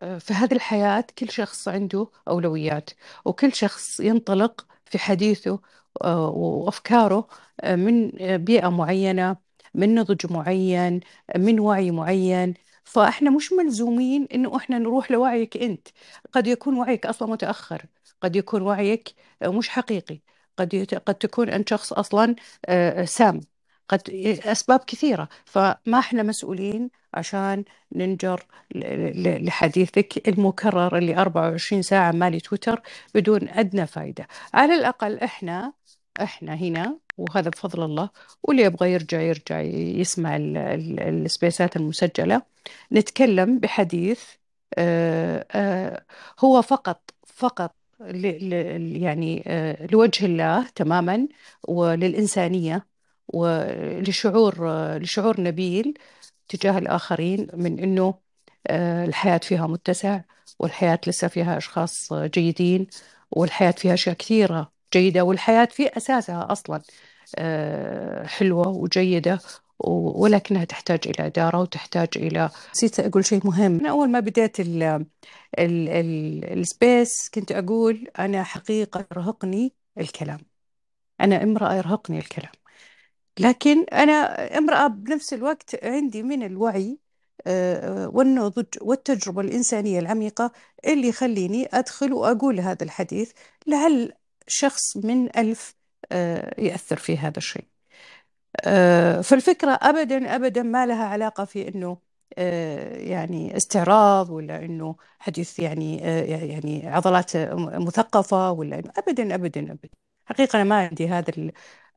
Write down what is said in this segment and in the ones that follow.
في هذه الحياة كل شخص عنده أولويات وكل شخص ينطلق في حديثه آه، وأفكاره آه، من بيئة معينة من نضج معين من وعي معين. فإحنا مش ملزومين إنه إحنا نروح لوعيك أنت. قد يكون وعيك أصلا متأخر قد يكون وعيك مش حقيقي. قد قد تكون أنت شخص أصلا آه، سام. قد أسباب كثيرة. فما إحنا مسؤولين عشان ننجر لحديثك المكرر اللي 24 ساعة مالي تويتر بدون أدنى فايدة. على الأقل إحنا إحنا هنا وهذا بفضل الله واللي يبغى يرجع يرجع يسمع السبيسات المسجلة. نتكلم بحديث آه، آه، هو فقط فقط يعني آه، لوجه الله تماما وللإنسانية ولشعور لشعور نبيل تجاه الآخرين من أنه آه، الحياة فيها متسع والحياة لسه فيها أشخاص جيدين والحياة فيها أشياء كثيرة جيدة والحياة في أساسها أصلا آه، حلوة وجيدة ولكنها تحتاج إلى إدارة وتحتاج إلى نسيت أقول شيء مهم. أنا أول ما بديت ال ال ال السبيس كنت أقول أنا حقيقة يرهقني الكلام. أنا امرأة يرهقني الكلام. لكن أنا امرأة بنفس الوقت عندي من الوعي آه، والنضج والتجربة الإنسانية العميقة اللي يخليني أدخل وأقول هذا الحديث لعل شخص من ألف آه، يأثر في هذا الشيء. آه، فالفكرة أبدا أبدا ما لها علاقة في أنه يعني استعراض ولا إنه حديث يعني يعني عضلات مثقفة ولا إنه ابدا ابدا ابدا. حقيقة أنا ما عندي هذا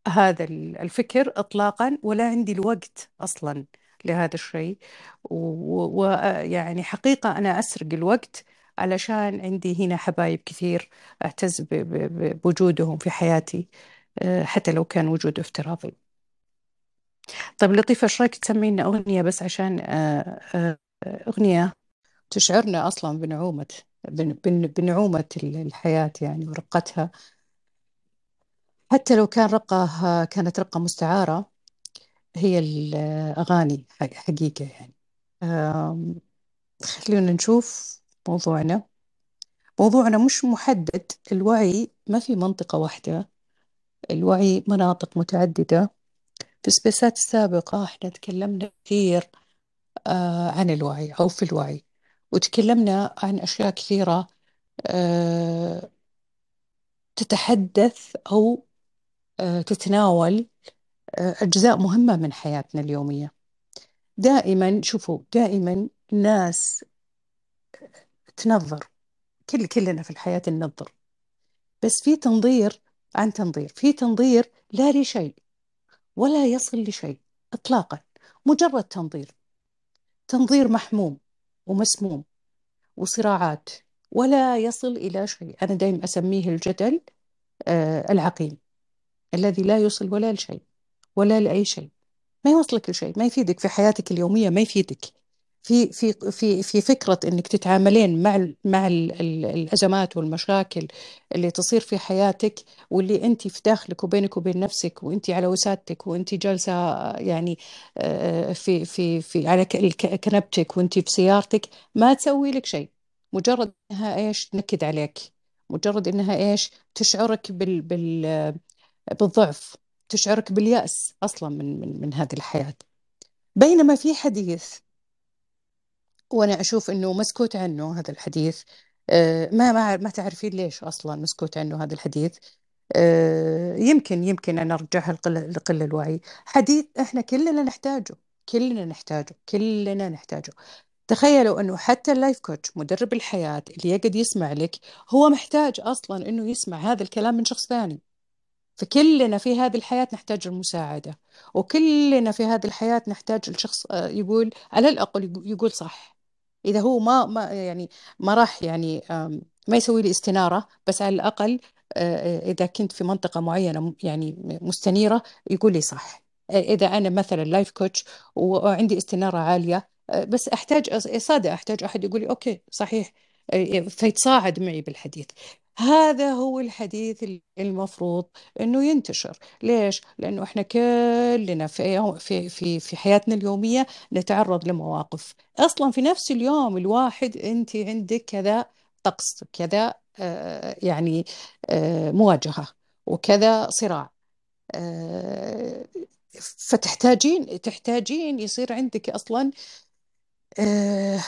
هذا الفكر اطلاقا ولا عندي الوقت أصلا لهذا الشيء. ويعني حقيقة أنا أسرق الوقت علشان عندي هنا حبايب كثير اعتز بوجودهم في حياتي آه، حتى لو كان وجود افتراضي. طيب لطيفة إيش رأيك تسمينا أغنية بس عشان آه، آه، أغنية تشعرنا أصلا بنعومة بنعومة الحياة يعني ورقتها؟ حتى لو كان رقة كانت رقة مستعارة هي الأغاني حقيقة يعني. خلينا نشوف موضوعنا. موضوعنا مش محدد الوعي ما في منطقة واحدة. الوعي مناطق متعددة. في السبيسات السابقة إحنا تكلمنا كثير آه، عن الوعي أو في الوعي وتكلمنا عن أشياء كثيرة آه، تتحدث أو تتناول آه، أجزاء مهمة من حياتنا اليومية. دائما شوفوا دائما ناس تنظر كل كلنا في الحياة ننظر. بس في تنظير عن تنظير في تنظير لا لشيء ولا يصل لشيء إطلاقا مجرد تنظير. تنظير محموم ومسموم وصراعات ولا يصل إلى شيء. أنا دائما أسميه الجدل آه العقيم. الذي لا يوصل ولا لشيء ولا لأي شيء. ما يوصلك لشيء ما يفيدك في حياتك اليومية ما يفيدك. في في في في فكرة إنك تتعاملين مع ال مع ال الأزمات والمشاكل اللي تصير في حياتك واللي أنت في داخلك وبينك وبين نفسك وأنت على وسادتك وأنت جالسة يعني آه، في في في على كنبتك وأنت في سيارتك ما تسوي لك شيء. مجرد إنها إيش تنكد عليك. مجرد إنها إيش تشعرك بال بال بالضعف تشعرك باليأس أصلا من, من, من هذه الحياة. بينما في حديث وأنا أشوف أنه مسكوت عنه هذا الحديث آه، ما ما ما تعرفين ليش أصلا مسكوت عنه هذا الحديث. آه، يمكن يمكن أنا أرجعها لقلة الوعي. حديث إحنا كلنا نحتاجه كلنا نحتاجه كلنا نحتاجه. تخيلوا إنه حتى اللايف كوتش مدرب الحياة اللي يقعد يسمع لك هو محتاج أصلا إنه يسمع هذا الكلام من شخص ثاني. فكلنا في هذه الحياة نحتاج المساعدة وكلنا في هذه الحياة نحتاج الشخص آه، يقول على الأقل يقول صح. إذا هو ما ما يعني ما راح يعني ما يسوي لي استنارة بس على الأقل آه، آه، إذا كنت في منطقة معينة يعني مستنيرة يقول لي صح. إذا أنا مثلا life coach وعندي استنارة عالية بس أحتاج صادق أحتاج أحد يقول لي okay صحيح. فيتصاعد معي بالحديث. هذا هو الحديث المفروض إنه ينتشر. ليش؟ لأنه إحنا كلنا في في في في حياتنا اليومية نتعرض لمواقف. أصلا في نفس اليوم الواحد أنت عندك كذا طقس كذا آه، يعني آه، مواجهة وكذا صراع. آه، فتحتاجين تحتاجين يصير عندك أصلا آه،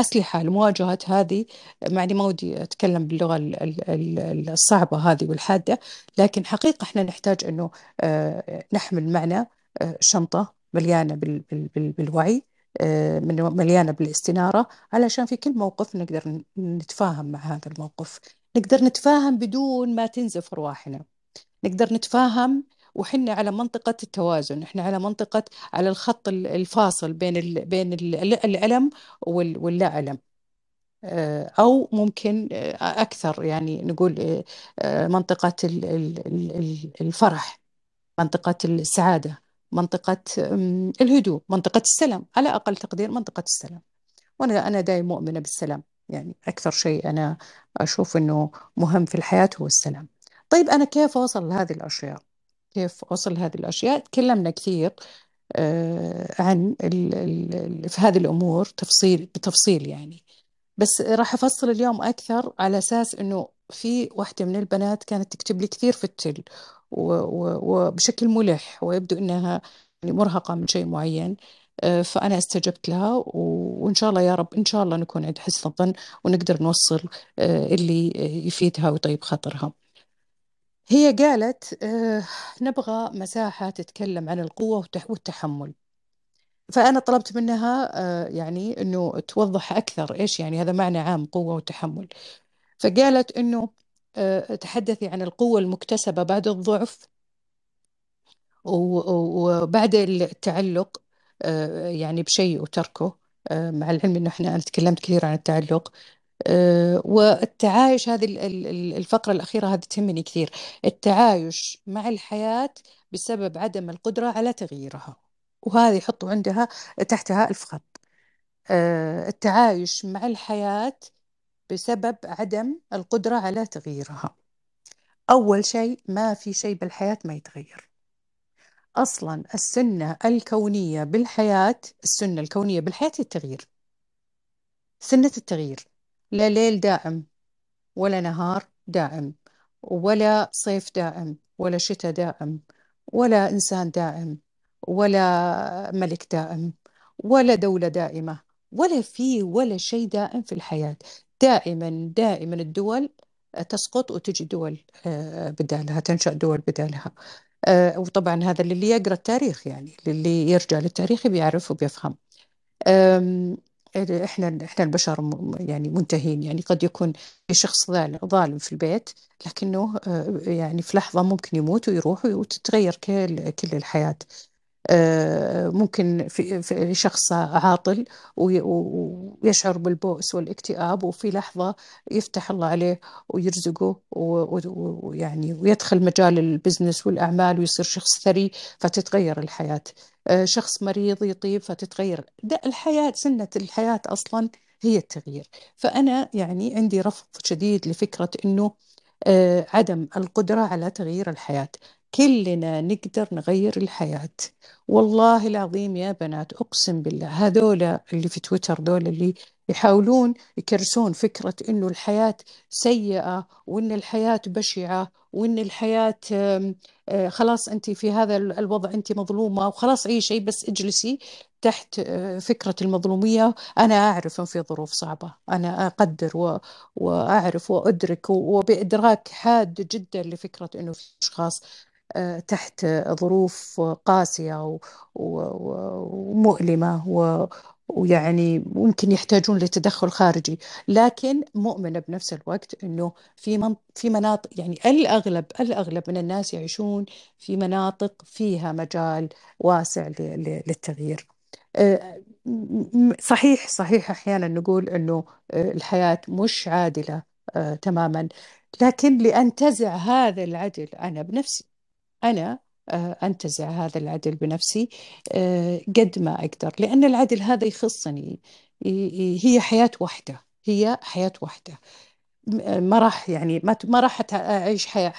أسلحة لمواجهة هذه معني ما ودي أتكلم باللغة ال- ال- ال- الصعبة هذه والحادة لكن حقيقة إحنا نحتاج أنه آه، نحمل معنا آه، شنطة مليانة بال- بال- بال- بالوعي آه، من- مليانة بالاستنارة علشان في كل موقف نقدر نتفاهم مع هذا الموقف. نقدر نتفاهم بدون ما تنزف أرواحنا نقدر نتفاهم وحنا على منطقة التوازن إحنا على منطقة على الخط ال- الفاصل بين ال بين ال- الألم وال- واللا ألم آه، أو ممكن آه، أكثر يعني نقول آه، منطقة ال- ال- ال- الفرح منطقة السعادة منطقة الهدوء منطقة السلام على أقل تقدير منطقة السلام. وأنا أنا دائما مؤمنة بالسلام يعني أكثر شيء أنا أشوف أنه مهم في الحياة هو السلام. طيب أنا كيف أوصل لهذه الأشياء؟ كيف أوصل لهذه الأشياء. تكلمنا كثير آه، عن في هذه الأمور تفصيل بتفصيل يعني. بس راح أفصل اليوم أكثر على أساس أنه في واحدة من البنات كانت تكتب لي كثير في التل وبشكل ملح ويبدو أنها يعني مرهقة من شيء معين آه، فأنا استجبت لها وإن شاء الله يا رب إن شاء الله نكون عند حسن الظن ونقدر نوصل آه، اللي يفيدها ويطيب خاطرها. هي قالت آه نبغى مساحة تتكلم عن القوة والتح- والتحمل. فأنا طلبت منها آه يعني أنه توضح أكثر إيش يعني هذا معنى عام قوة وتحمل فقالت أنه آه تحدثي عن القوة المكتسبة بعد الضعف وبعد التعلق يعني بشيء وتركه مع العلم أنه إحنا أنا تكلمت كثير عن التعلق والتعايش هذه ال- ال- الفقرة الأخيرة هذه تهمني كثير. التعايش مع الحياة بسبب عدم القدرة على تغييرها وهذه يحطوا عندها تحتها ألف خط آه، التعايش مع الحياة بسبب عدم القدرة على تغييرها. أول شيء ما في شيء بالحياة ما يتغير. أصلا السنة الكونية بالحياة السنة الكونية بالحياة التغيير. سنة التغيير. لا ليل دائم ولا نهار دائم ولا صيف دائم ولا شتاء دائم ولا إنسان دائم ولا ملك دائم ولا دولة دائمة ولا في ولا شيء دائم في الحياة. دائما دائما الدول تسقط وتجي دول آه، بدالها تنشأ دول بدالها. آه، وطبعا هذا للي يقرأ التاريخ يعني للي يرجع للتاريخ بيعرف وبيفهم. إحنا إحنا البشر يعني منتهين. يعني قد يكون شخص ظالم في البيت لكنه آه، يعني في لحظة ممكن يموت ويروح وتتغير كل كل الحياة. آه، ممكن في في شخص عاطل ويشعر بالبؤس والاكتئاب وفي لحظة يفتح الله عليه ويرزقه ويعني ويدخل مجال ال business والأعمال ويصير شخص ثري فتتغير الحياة. شخص مريض يطيب فتتغير. ده الحياة سنة الحياة أصلا هي التغيير. فأنا يعني عندي رفض شديد لفكرة أنه آه، عدم القدرة على تغيير الحياة. كلنا نقدر نغير الحياة والله العظيم يا بنات أقسم بالله هذولا اللي في تويتر دول اللي يحاولون يكرسون فكرة إنه الحياة سيئة وإن الحياة بشعة وإن الحياة آه، خلاص أنت في هذا الوضع أنت مظلومة وخلاص عيشي بس اجلسي تحت آه، فكرة المظلومية أنا أعرف أن في ظروف صعبة أنا أقدر. وأعرف وأدرك وبإدراك حاد جدا لفكرة أنه في أشخاص تحت ظروف قاسية ومؤلمة ويعني ممكن يحتاجون لتدخل خارجي. لكن مؤمنة بنفس الوقت أنه في في مناطق يعني الأغلب الأغلب من الناس يعيشون في مناطق فيها مجال واسع للتغيير. آه، صحيح صحيح أحيانا نقول أنه آه، الحياة مش عادلة آه، تماما. لكن لأنتزع هذا العدل أنا بنفسي أنا آه، أنتزع هذا العدل بنفسي آه، قد ما أقدر لأن العدل هذا يخصني هي حياة واحدة هي حياة واحدة ما راح يعني ما راح أعيش حياة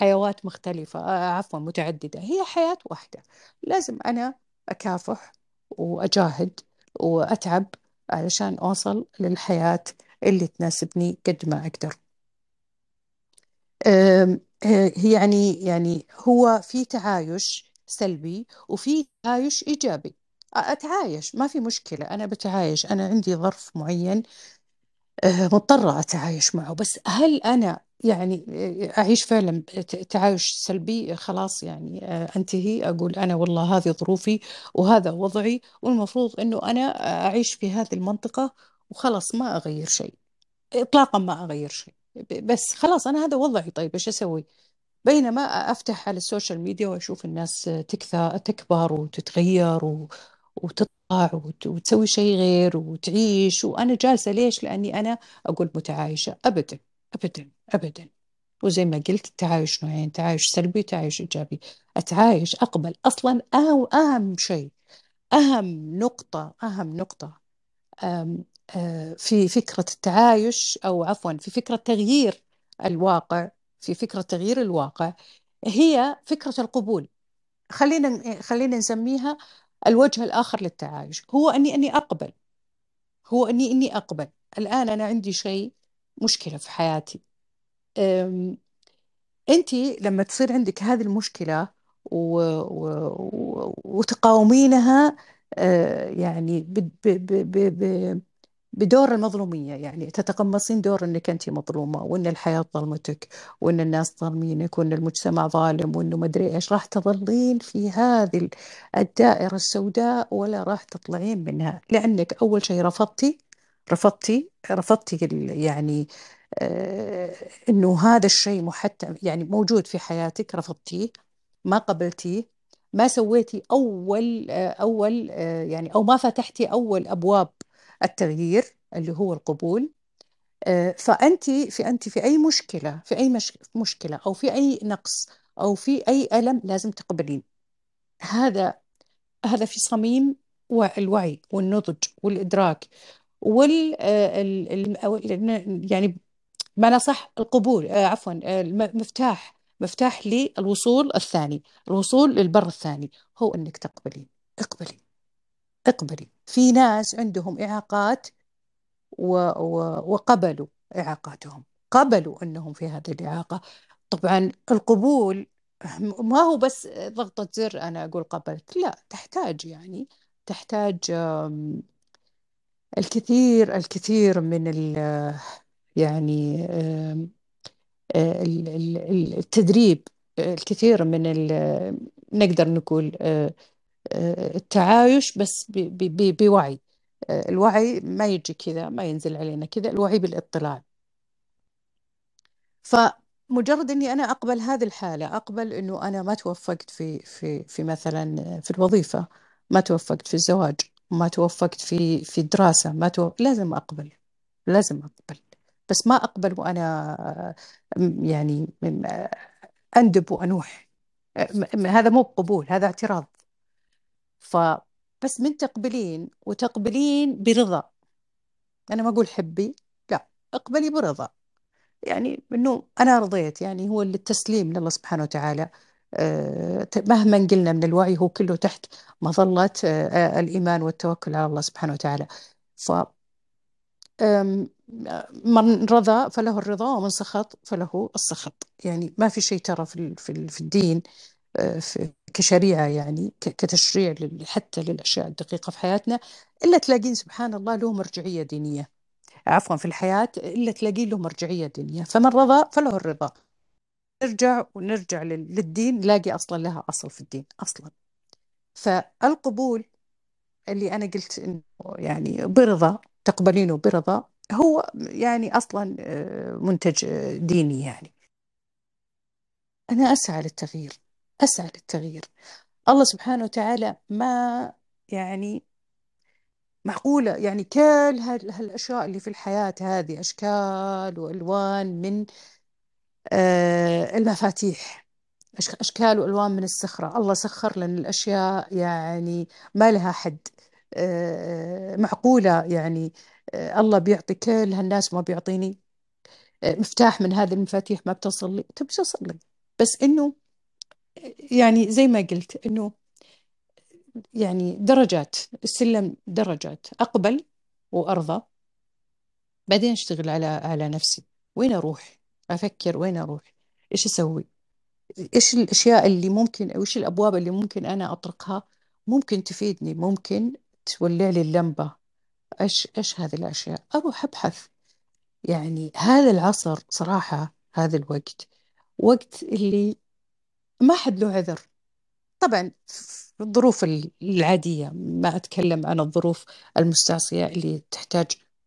حيوات مختلفة آه، عفوا متعددة هي حياة واحدة لازم أنا أكافح وأجاهد وأتعب علشان أوصل للحياة اللي تناسبني قد ما أقدر. آه، يعني يعني هو في تعايش سلبي وفي تعايش إيجابي. أتعايش ما في مشكلة. أنا بتعايش أنا عندي ظرف معين آه، مضطرة أتعايش معه. بس هل أنا يعني آه، أعيش فعلا تعايش سلبي؟ خلاص يعني آه، أنتهي. أقول أنا والله هذه ظروفي وهذا وضعي والمفروض أنه أنا أعيش في هذه المنطقة وخلاص ما أغير شيء. إطلاقا ما أغير شيء. بس خلاص أنا هذا وضعي. طيب إيش أسوي؟ بينما أفتح على السوشيال ميديا وأشوف الناس تكثر تكبر وتتغير. وتطلع وت... وتسوي شيء غير وتعيش. وأنا جالسة ليش؟ لأني أنا أقول متعايشة. أبدا أبدا أبدا. وزي ما قلت التعايش نوعين تعايش سلبي وتعايش إيجابي. أتعايش أقبل أصلا أهم, أهم شيء أهم نقطة أهم نقطة في فكرة التعايش أو عفوا في فكرة تغيير الواقع في فكرة تغيير الواقع هي فكرة القبول. خلينا خلينا نسميها الوجه الآخر للتعايش. هو أني أني أقبل. هو أني أني أقبل. الآن أنا عندي شيء مشكلة في حياتي. أنت لما تصير عندك هذه المشكلة و... و... وتقاومينها أه، يعني ب... ب... ب... ب... بدور المظلومية يعني تتقمصين دور أنك أنت مظلومة وأن الحياة ظلمتك وأن الناس ظالمينك وأن المجتمع ظالم وأنه مدري إيش. راح تظلين في هذه الدائرة السوداء ولا راح تطلعين منها. لأنك أول شيء رفضتي رفضتي رفضتي يعني آه أنه هذا الشيء محتم يعني موجود في حياتك رفضتيه ما قبلتيه ما سويتي أول آه أول آه يعني أو ما فتحتي أول أبواب التغيير اللي هو القبول. آه، فأنت في أنت في أي مشكلة في أي مش مشكلة أو في أي نقص أو في أي ألم لازم تقبلين. هذا هذا في صميم الوعي والنضج والإدراك وال آه، يعني بمعنى صح القبول آه، عفوا المفتاح مفتاح للوصول الثاني الوصول للبر الثاني هو أنك تقبلين. اقبلي. اقبلي. في ناس عندهم إعاقات و... و... وقبلوا إعاقاتهم قبلوا أنهم في هذه الإعاقة. طبعا القبول ما هو بس ضغطة زر أنا أقول قبلت لا تحتاج يعني تحتاج الكثير الكثير من ال يعني التدريب الكثير من نقدر نقول آه، التعايش بس بوعي. الوعي ما يجي كذا ما ينزل علينا كذا الوعي بالاطلاع. فمجرد إني أنا أقبل هذه الحالة أقبل إنه أنا ما توفقت في في في مثلا في الوظيفة ما توفقت في الزواج ما توفقت في في الدراسة ما توفقت لازم أقبل لازم أقبل. بس ما أقبل وأنا يعني أندب وأنوح. هذا مو قبول هذا اعتراض. فبس من تقبلين وتقبلين برضا. أنا ما أقول حبي لا اقبلي برضا. يعني إنه أنا رضيت يعني هو التسليم لله سبحانه وتعالى. آه، مهما قلنا من الوعي هو كله تحت مظلة آه، الإيمان والتوكل على الله سبحانه وتعالى. ف من رضى فله الرضا ومن سخط فله السخط. يعني ما في شيء ترى في الدين آه، كشريعة يعني كتشريع حتى للأشياء الدقيقة في حياتنا إلا تلاقين سبحان الله له مرجعية دينية. عفوا في الحياة إلا تلاقين له مرجعية دينية. فمن رضى فله الرضا. نرجع ونرجع للدين نلاقي أصلا لها أصل في الدين أصلا. فالقبول اللي أنا قلت إنه يعني برضا تقبلينه برضا هو يعني أصلا آه، منتج آه، ديني يعني. أنا أسعى للتغيير. أسعى للتغيير الله سبحانه وتعالى ما يعني معقولة يعني كل هالأشياء اللي في الحياة هذه أشكال وألوان من آه المفاتيح أشكال وألوان من السخرة الله سخر لنا الأشياء يعني ما لها حد آه معقولة يعني آه الله بيعطي كل هالناس ما بيعطيني. مفتاح من هذه المفاتيح ما بتصل لي طب بتصل لي بس إنه يعني زي ما قلت إنه يعني درجات السلم درجات أقبل وأرضى. بعدين أشتغل على على نفسي. وين أروح؟ أفكر وين أروح؟ إيش أسوي؟ إيش الأشياء اللي ممكن أو إيش الأبواب اللي ممكن أنا أطرقها؟ ممكن تفيدني ممكن تولع لي اللمبة. إيش إيش هذه الأشياء؟ أروح أبحث. يعني هذا العصر صراحة هذا الوقت. وقت اللي ما حد له عذر. طبعا في الظروف العادية ما أتكلم عن الظروف المستعصية اللي تحتاج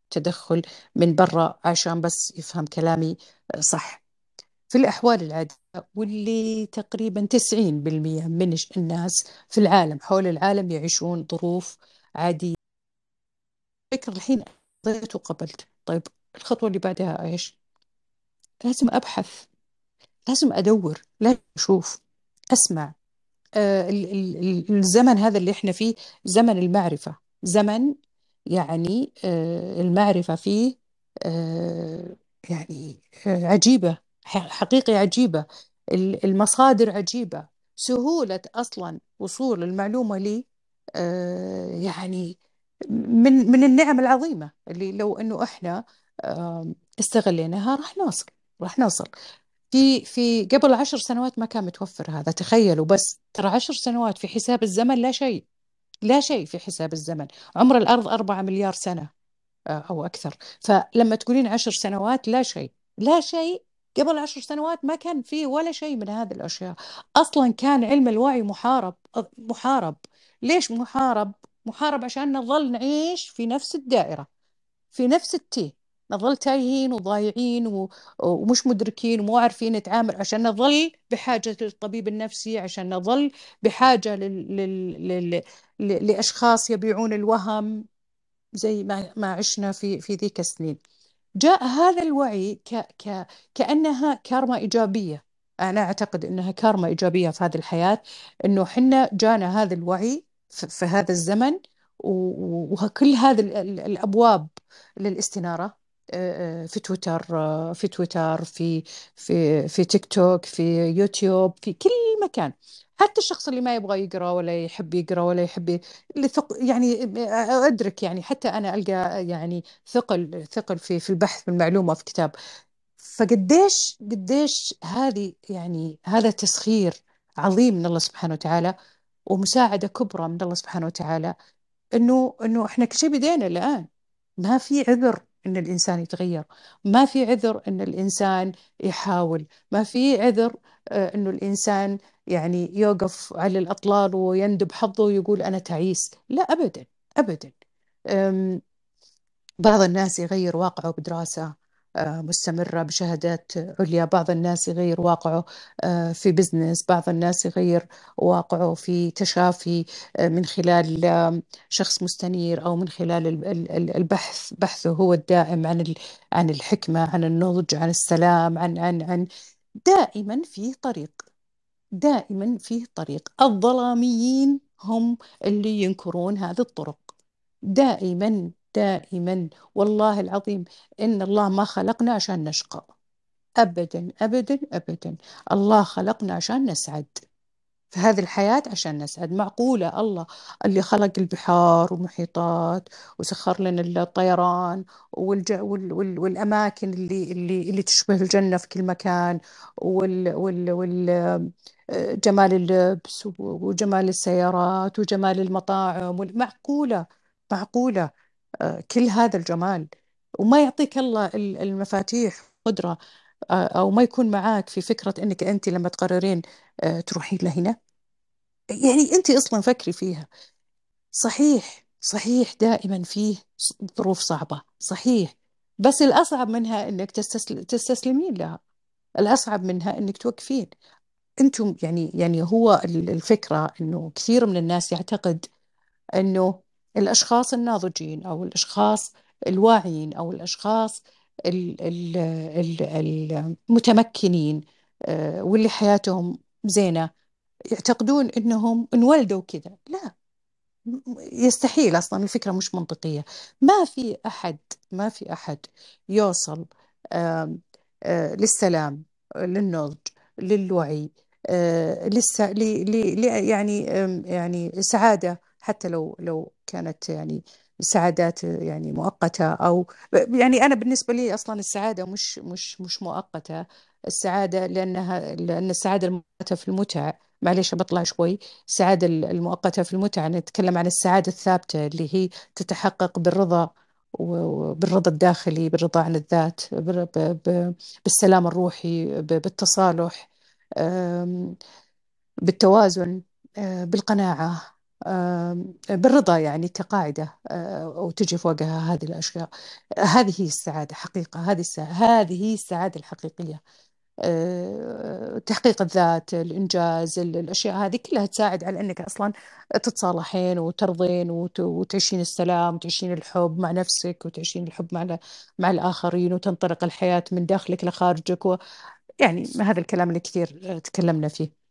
تدخل من برا عشان بس يفهم كلامي صح. في الأحوال العادية واللي تقريبا 90% من الناس في العالم حول العالم يعيشون ظروف عادية. فكر الحين قضيت وقبلت. طيب الخطوة اللي بعدها إيش؟ لازم أبحث لازم أدور لازم أشوف. أسمع. آه الزمن هذا اللي إحنا فيه زمن المعرفة. زمن يعني آه المعرفة فيه آه يعني عجيبة حقيقي عجيبة. المصادر عجيبة. سهولة أصلا وصول المعلومة لي يعني من من النعم العظيمة اللي لو إنه إحنا استغليناها راح نوصل راح نوصل. في في قبل عشر سنوات ما كان متوفر هذا تخيلوا بس. ترى عشر سنوات في حساب الزمن لا شيء لا شيء في حساب الزمن. عمر الأرض أربعة مليار سنة أو أكثر. فلما تقولين عشر سنوات لا شيء لا شيء قبل عشر سنوات ما كان فيه ولا شيء من هذه الأشياء. أصلا كان علم الوعي محارب محارب. ليش محارب؟ محارب عشان نظل نعيش في نفس الدائرة في نفس التيه. نظل تايهين وضايعين و... ومش مدركين ومو عارفين نتعامل عشان نظل بحاجة للطبيب النفسي عشان نظل بحاجة لل... لل... لل... لأشخاص يبيعون الوهم زي ما ما عشنا في في ذيك السنين. جاء هذا الوعي ك ك كأنها كارما إيجابية. أنا أعتقد أنها كارما إيجابية في هذه الحياة أنه حنا جانا هذا الوعي في هذا الزمن وكل هذه الأبواب للاستنارة. في تويتر في تويتر في في في تيك توك في يوتيوب في كل مكان. حتى الشخص اللي ما يبغى يقرأ ولا يحب يقرأ ولا يحب اللي ثق يعني أدرك يعني. حتى أنا ألقى يعني ثقل ثقل في في البحث في المعلومة في كتاب. فقديش قديش هذه يعني هذا تسخير عظيم من الله سبحانه وتعالى ومساعدة كبرى من الله سبحانه وتعالى. إنه إنه إحنا كل شيء بدينا الآن. ما في عذر. إن الإنسان يتغير. ما في عذر إن الإنسان يحاول. ما في عذر إنه الإنسان يعني يوقف على الأطلال ويندب حظه ويقول أنا تعيس. لا ابدا ابدا. بعض الناس يغير واقعه بدراسة. مستمرة بشهادات عليا. بعض الناس يغير واقعه في بزنس بعض الناس يغير واقعه في تشافي من خلال شخص مستنير أو من خلال البحث. بحثه هو الدائم عن عن الحكمة عن النضج عن السلام عن عن عن دائما فيه طريق. دائما فيه طريق. الظلاميين هم اللي ينكرون هذه الطرق. دائما دائما والله العظيم إن الله ما خلقنا عشان نشقى. أبدا أبدا أبدا. الله خلقنا عشان نسعد. في هذه الحياة عشان نسعد. معقولة؟ الله اللي خلق البحار والمحيطات وسخر لنا الطيران والج... وال... وال... والأماكن اللي اللي اللي تشبه الجنة في كل مكان وال... وال... وال... جمال اللبس وجمال السيارات وجمال المطاعم معقولة؟ معقولة. كل هذا الجمال وما يعطيك الله المفاتيح قدرة أو ما يكون معاك في فكرة أنك أنت لما تقررين تروحين لهنا. يعني أنت أصلا فكري فيها. صحيح صحيح دائما فيه ظروف صعبة. صحيح. بس الأصعب منها أنك تستسل... تستسلمين لها. الأصعب منها أنك توقفين. أنتم يعني يعني هو الفكرة أنه كثير من الناس يعتقد أنه الأشخاص الناضجين أو الأشخاص الواعيين أو الأشخاص المتمكنين واللي حياتهم زينة يعتقدون أنهم انولدوا كذا. لا يستحيل أصلا الفكرة مش منطقية. ما في أحد ما في أحد يوصل آه، للسلام آه، للنضج للوعي آه، لسه يعني يعني سعادة حتى لو لو كانت يعني سعادات يعني مؤقتة أو يعني أنا بالنسبة لي أصلا السعادة مش مش مش مؤقتة. السعادة لأنها لأن السعادة المؤقتة في المتع معليش بطلع شوي. السعادة المؤقتة في المتعة نتكلم عن السعادة الثابتة اللي هي تتحقق بالرضا وبالرضا الداخلي بالرضا عن الذات بالسلام الروحي بالتصالح بالتوازن آه، بالقناعة. بالرضا يعني كقاعدة آه، أو تجي فوقها هذه الأشياء. هذه هي السعادة حقيقة هذه السعادة هذه هي السعادة الحقيقية. آه، تحقيق الذات الإنجاز ال- الأشياء هذه كلها تساعد على أنك أصلا تتصالحين وترضين وت- وتعيشين السلام وتعيشين الحب مع نفسك وتعيشين الحب مع مع الآخرين وتنطلق الحياة من داخلك لخارجك و يعني هذا الكلام اللي كثير تكلمنا فيه.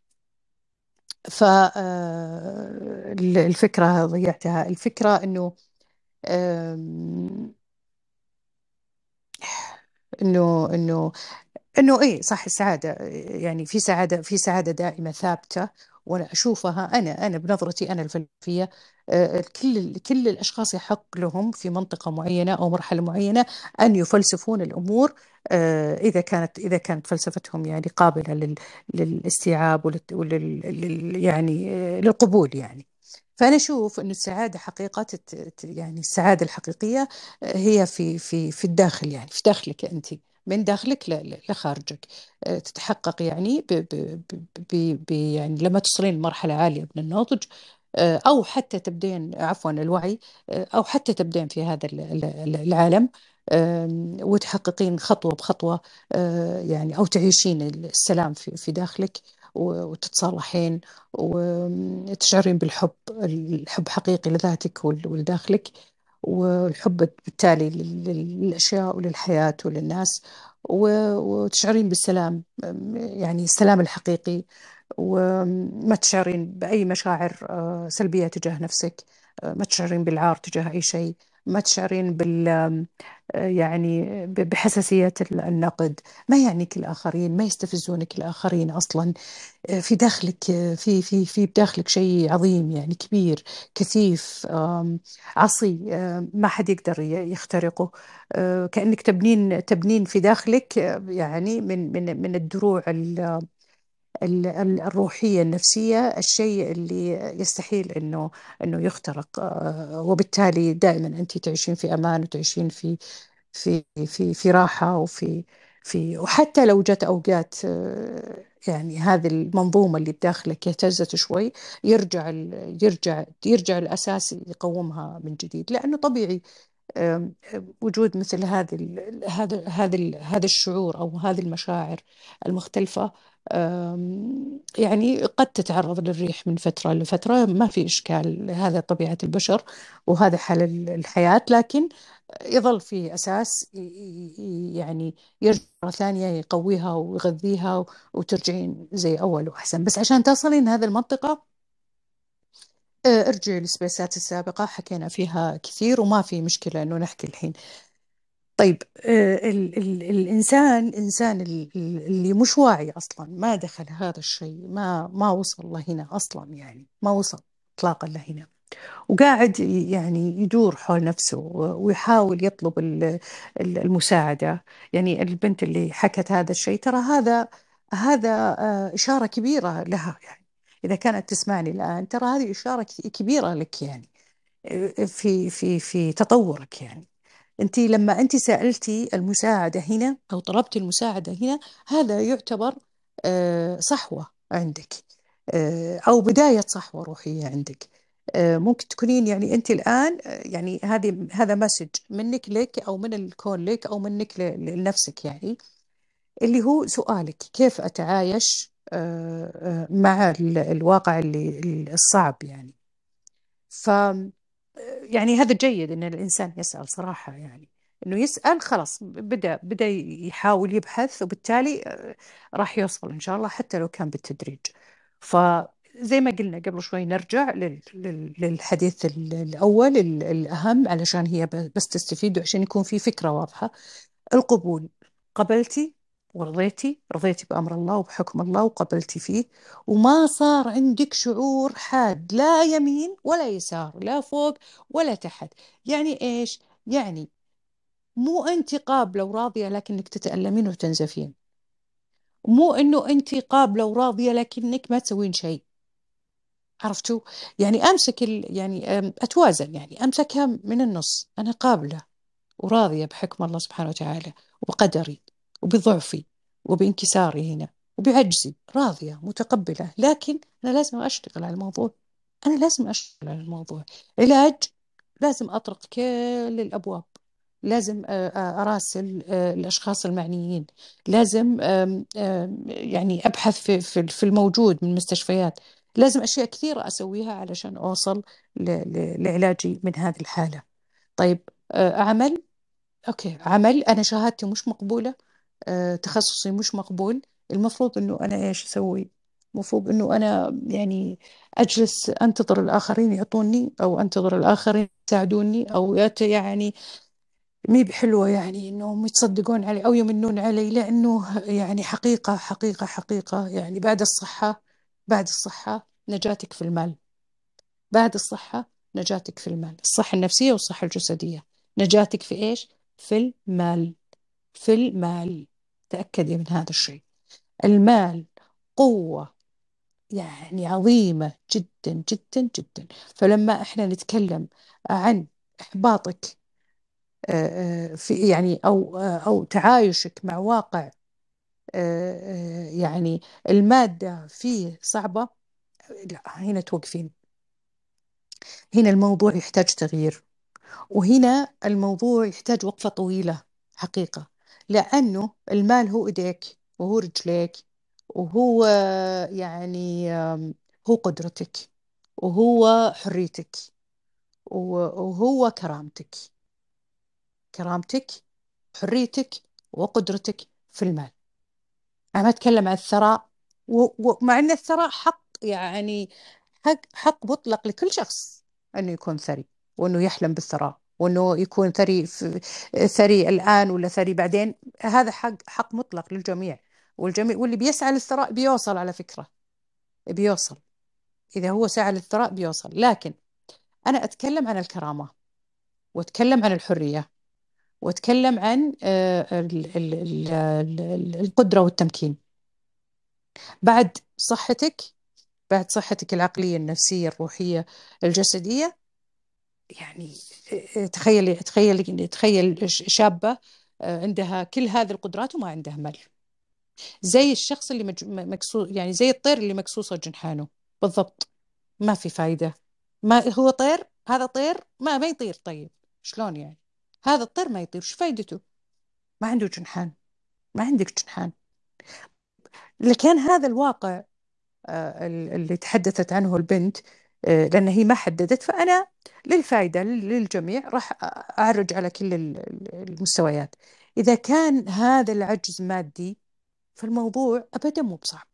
فالفكرة ضيعتها. الفكرة أنه آم، إنه إنه إنه إيه صح السعادة يعني في سعادة في سعادة دائمة ثابتة. وأنا أشوفها أنا أنا بنظرتي أنا الفلسفية آه، كل كل الأشخاص يحق لهم في منطقة معينة أو مرحلة معينة أن يفلسفون الأمور آه، إذا كانت إذا كانت فلسفتهم يعني قابلة لل للاستيعاب ولل ولل لل- يعني آه، للقبول يعني. أن السعادة حقيقة تت- ت- يعني السعادة الحقيقية هي في في في الداخل يعني في داخلك أنت. من داخلك لخارجك. آه، تتحقق يعني ب ب ب ب يعني لما تصلين لمرحلة عالية من النضج آه، أو حتى تبدين عفوا الوعي آه، أو حتى تبدين في هذا ال- ال- العالم وتحققين خطوة بخطوة يعني أو تعيشين السلام في داخلك وتتصالحين وتشعرين بالحب الحب حقيقي لذاتك ول- ولداخلك. والحب بالتالي لل- لل- للأشياء وللحياة وللناس وتشعرين بالسلام يعني السلام الحقيقي وما تشعرين بأي مشاعر آه، سلبية تجاه نفسك آه، ما تشعرين بالعار تجاه أي شيء. ما تشعرين بال آه، يعني بحساسية النقد. ما يعنيك الآخرين ما يستفزونك الآخرين أصلا. في داخلك في في في بداخلك شيء عظيم يعني كبير كثيف عصي ما حد يقدر يخترقه. آه، كأنك تبنين تبنين في داخلك آه، يعني من من من الدروع ال- ال- ال- الروحية النفسية الشيء اللي يستحيل إنه إنه يخترق. آه، وبالتالي دائما أنت تعيشين في أمان وتعيشين في في في في راحة وفي في وحتى لو جت أوقات آه، يعني هذه المنظومة اللي بداخلك اهتزت شوي يرجع يرجع يرجع الأساس يقومها من جديد. لأنه طبيعي وجود مثل هذه هذا هذا ال- هذا الشعور أو هذه المشاعر المختلفة آم، يعني قد تتعرض للريح من فترة لفترة. ما في إشكال هذا طبيعة البشر وهذا حال ال- الحياة. لكن يظل في أساس يعني يرجع مرة ثانية يقويها ويغذيها وترجعين زي أول وأحسن. بس عشان تصلين هذه المنطقة آه، ارجعي للسبيسات السابقة. حكينا فيها كثير وما في مشكلة إنه نحكي الحين. طيب آه، ال ال الإنسان إنسان ال- ال- اللي مش واعي أصلا ما دخل هذا الشيء ما ما وصل لهنا أصلا يعني ما وصل إطلاقا لهنا. وقاعد يعني يدور حول نفسه ويحاول يطلب ال- ال- المساعدة. يعني البنت اللي حكت هذا الشيء ترى هذا هذا آه، إشارة كبيرة لها يعني. إذا كانت تسمعني الآن ترى هذه إشارة ك- كبيرة لك يعني آه، في في في تطورك يعني. انت لما انت سالتي المساعدة هنا أو طلبتي المساعدة هنا هذا يعتبر آه، صحوة عندك آه، أو بداية صحوة روحية عندك. آه، ممكن تكونين يعني انت الآن يعني هذه هذا مسج منك لك أو من الكون لك أو منك لنفسك يعني اللي هو سؤالك كيف أتعايش مع ال- الواقع اللي الصعب يعني. ف يعني هذا جيد إن الإنسان يسأل صراحة يعني. إنه يسأل خلاص بدأ بدأ يحاول يبحث وبالتالي آه، راح يوصل إن شاء الله حتى لو كان بالتدريج. فزي ما قلنا قبل شوي نرجع لل- لل- للحديث ال- الأول ال- الأهم علشان هي بس تستفيد وعشان يكون في فكرة واضحة. القبول. قبلتي ورضيتي رضيتي بأمر الله وبحكم الله وقبلتي فيه. وما صار عندك شعور حاد لا يمين ولا يسار لا فوق ولا تحت. يعني إيش؟ يعني مو أنت قابلة وراضية لكنك تتألمين وتنزفين. مو أنه أنت قابلة وراضية لكنك ما تسوين شيء. عرفتوا؟ يعني أمسك ال... يعني أتوازن. يعني أمسكها من النص. أنا قابلة وراضية بحكم الله سبحانه وتعالى وبقدري. وبضعفي وبانكساري هنا وبعجزي راضية متقبلة. لكن أنا لازم أشتغل على الموضوع. أنا لازم أشتغل على الموضوع. علاج لازم أطرق كل الأبواب. لازم أراسل الأشخاص المعنيين. لازم يعني أبحث في الموجود من المستشفيات لازم أشياء كثيرة أسويها علشان أوصل لعلاجي من هذه الحالة. طيب أعمل؟ أوكي عمل أنا شهادتي مش مقبولة. تخصصي مش مقبول. المفروض إنه أنا إيش أسوي؟ المفروض إنه أنا يعني أجلس أنتظر الآخرين يعطوني أو أنتظر الآخرين يساعدوني أو يعني مي بحلوة يعني إنهم يتصدقون علي أو يمنون علي لأنه يعني حقيقة حقيقة حقيقة. يعني بعد الصحة بعد الصحة نجاتك في المال. بعد الصحة نجاتك في المال. الصحة النفسية والصحة الجسدية. نجاتك في إيش؟ في المال. في المال. تأكدي من هذا الشيء. المال قوة يعني عظيمة جدا جدا جدا. فلما إحنا نتكلم عن إحباطك آه، آه، في يعني أو آه، أو تعايشك مع واقع يعني المادة فيه صعبة لا هنا توقفين. هنا الموضوع يحتاج تغيير وهنا الموضوع يحتاج وقفة طويلة حقيقة. لأنه المال هو إيديك وهو رجليك وهو يعني هو قدرتك وهو حريتك وهو كرامتك. كرامتك حريتك وقدرتك في المال. أنا ما أتكلم عن الثراء ومع أن الثراء حق يعني حق حق مطلق لكل شخص أنه يكون ثري وأنه يحلم بالثراء. وأنه يكون ثري ثري الآن ولا ثري بعدين هذا حق حق مطلق للجميع. والجميع واللي بيسعى للثراء بيوصل على فكرة. بيوصل. إذا هو سعى للثراء بيوصل. لكن أنا أتكلم عن الكرامة وأتكلم عن الحرية وأتكلم عن آه، القدرة والتمكين. بعد صحتك بعد صحتك العقلية النفسية الروحية الجسدية يعني تخيلي تخيلي تخيل شابة آه، عندها كل هذه القدرات وما عندها مال. زي الشخص اللي مكسوس يعني زي الطير اللي مكسوسة جنحانه. بالضبط. ما في فايدة. ما هو طير هذا طير ما ما يطير. طيب شلون يعني؟ هذا الطير ما يطير. شو فايدته؟ ما عنده جنحان. ما عندك جنحان. لكن هذا الواقع آه، اللي تحدثت عنه البنت آه، لأن هي ما حددت فأنا للفائدة للجميع راح أعرج على كل المستويات. إذا كان هذا العجز مادي فالموضوع أبدا مو بصعب.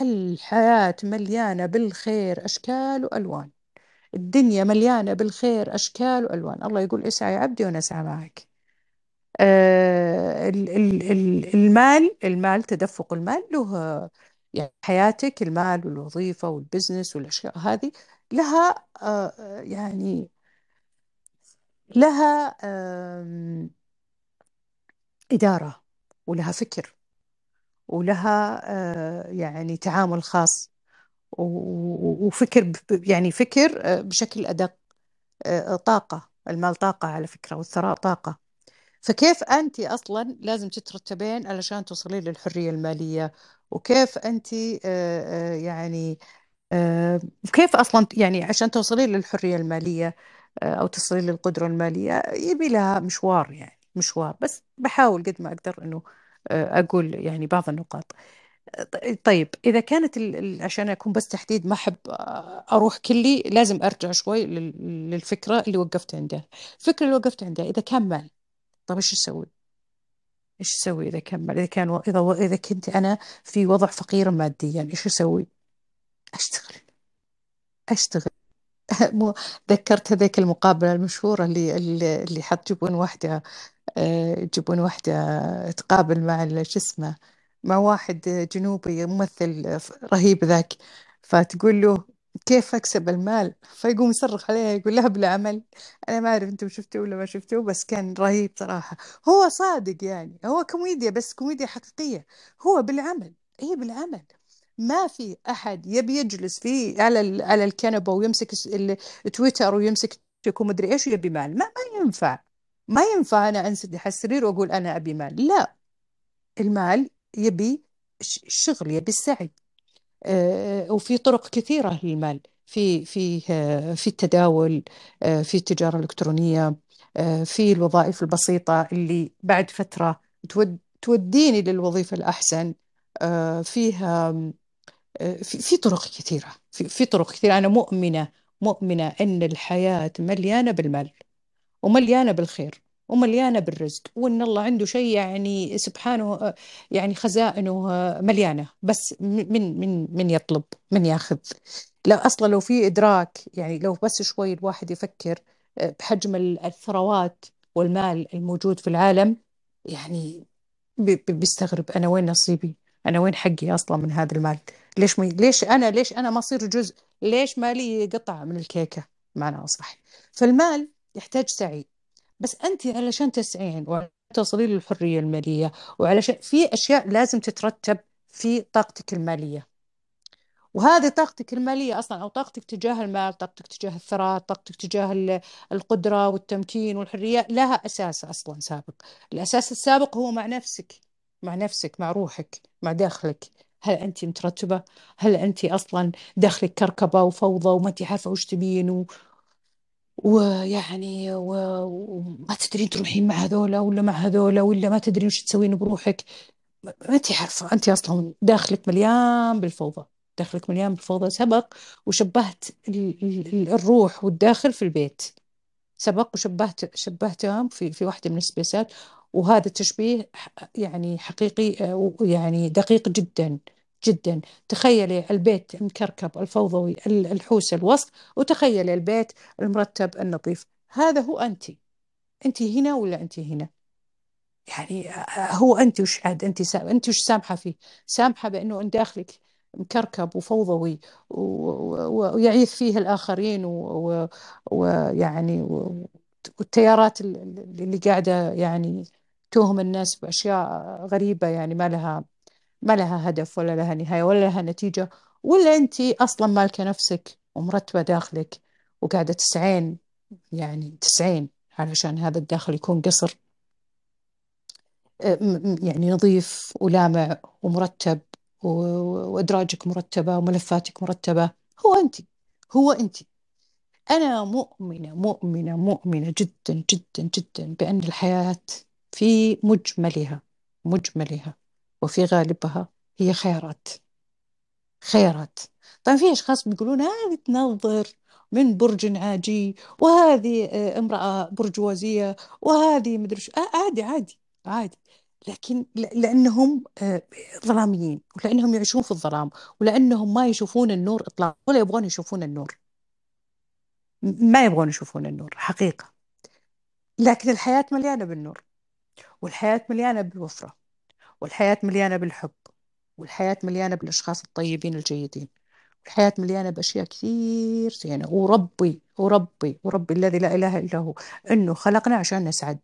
الحياة مليانة بالخير أشكال وألوان. الدنيا مليانة بالخير أشكال وألوان. الله يقول اسعى يا عبدي وأنا أسعى معك آه المال المال تدفق المال له يعني حياتك المال والوظيفة والبزنس والأشياء هذه لها آه، يعني لها إدارة ولها فكر ولها آه، يعني تعامل خاص وفكر يعني فكر آه، بشكل أدق طاقة المال طاقة على فكرة والثراء طاقة. فكيف أنت أصلا لازم تترتبين علشان توصلين للحرية المالية؟ وكيف أنت يعني كيف أصلا يعني عشان توصلين للحرية المالية أو تصلين للقدرة المالية يبي لها مشوار يعني مشوار. بس بحاول قد ما أقدر أنه أقول يعني بعض النقاط. طيب إذا كانت عشان أكون بس تحديد ما أحب أروح كلي لازم أرجع شوي للفكرة اللي وقفت عندها. الفكرة اللي وقفت عندها إذا كان مال طيب إيش أسوي؟ إيش أسوي إذا كان مال إذا كان إذا إذا كنت أنا في وضع فقير ماديا إيش أسوي؟ أشتغل أشتغل مو ذكرت هذيك المقابلة المشهورة اللي اللي, اللي حتجيبون واحدة آه، يجيبون واحدة تقابل مع شو اسمه مع واحد جنوبي ممثل رهيب ذاك فتقول له كيف أكسب المال؟ فيقوم يصرخ عليها يقول لها بالعمل أنا ما أعرف أنتم شفتوه ولا ما شفتوه بس كان رهيب صراحة. هو صادق يعني هو كوميديا بس كوميديا حقيقية. هو بالعمل هي بالعمل ما في أحد يبي يجلس فيه على على الكنبة ويمسك الس- ال- تويتر ويمسك ومدري إيش ويبي مال. ما ما ينفع. ما ينفع أنا أنسدح على السرير وأقول أنا أبي مال. لا. المال يبي شغل يبي السعي. وفي طرق كثيرة للمال. في في آه، في التداول آه، في التجارة الإلكترونية آه، في الوظائف البسيطة اللي بعد فترة تود توديني للوظيفة الأحسن. آه، فيها آه، في طرق كثيرة. في طرق كثيرة. أنا مؤمنة مؤمنة أن الحياة مليانة بالمال ومليانة بالخير. ومليانة بالرزق وإن الله عنده شيء يعني سبحانه يعني خزائنه مليانة. بس من من من يطلب من ياخذ. لا أصلا لو في إدراك يعني لو بس شوي الواحد يفكر آه، بحجم ال- الثروات والمال الموجود في العالم يعني بي- بي- بيستغرب أنا وين نصيبي؟ أنا وين حقي أصلا من هذا المال؟ ليش مي... ليش أنا ليش أنا ما أصير جزء؟ ليش ما لي قطعة من الكيكة؟ معنى أصح فالمال يحتاج سعي. بس أنت علشان تسعين وعشان تصلين للحرية المالية وعلشان في أشياء لازم تترتب في طاقتك المالية. وهذه طاقتك المالية أصلا أو طاقتك تجاه المال طاقتك تجاه الثراء طاقتك تجاه ال- القدرة والتمكين والحرية لها أساس أصلا سابق. الأساس السابق هو مع نفسك مع نفسك مع روحك مع داخلك. هل أنت مترتبة؟ هل أنت أصلا داخلك كركبة وفوضى وما أنت عارفة وش تبين. ويعني وما تدرين تروحين مع هذولا ولا مع هذولا ولا ما تدرين وش تسوين بروحك. ما أنت عارفة أنت أصلا داخلك مليان بالفوضى داخلك مليان بالفوضى. سبق وشبهت ال- ال- الروح والداخل في البيت. سبق وشبهت شبهتهم في في واحدة من السبيسات. وهذا التشبيه يعني حقيقي آه، ويعني دقيق جدا. جدا. تخيلي البيت المكركب الفوضوي ال- الحوس الوسط وتخيلي البيت المرتب النظيف. هذا هو أنت. أنت هنا ولا أنت هنا؟ يعني هو أنت وش عاد؟ أنت سا... أنت وش سامحة فيه؟ سامحة بأنه إن داخلك مكركب وفوضوي. ويعيث فيه الآخرين ويعني و... و... ويعني و... والتيارات ال- ال- اللي قاعدة يعني توهم الناس بأشياء غريبة يعني ما لها ما لها هدف ولا لها نهاية ولا لها نتيجة ولا انت أصلا مالكة نفسك ومرتبة داخلك وقاعدة تسعين يعني تسعين علشان هذا الداخل يكون قصر. يعني نظيف ولامع ومرتب و- وأدراجك مرتبة وملفاتك مرتبة. هو أنت هو أنت. أنا مؤمنة مؤمنة مؤمنة جدا جدا جدا بأن الحياة في مجملها مجملها. وفي غالبها هي خيارات خيارات طيب في أشخاص بيقولون هذه تنظر من برج عاجي وهذه آه، امرأة برجوازية وهذه مدري آه، عادي عادي عادي. لكن لأنهم آه، ظلاميين ولأنهم يعيشون في الظلام ولأنهم ما يشوفون النور إطلاقا ولا يبغون يشوفون النور. ما يبغون يشوفون النور حقيقة. لكن الحياة مليانة بالنور والحياة مليانة بالوفرة. والحياة مليانة بالحب والحياة مليانة بالأشخاص الطيبين الجيدين الحياة مليانة بأشياء كثير زينة. وربي وربي وربي الذي لا إله إلا هو. إنه خلقنا عشان نسعد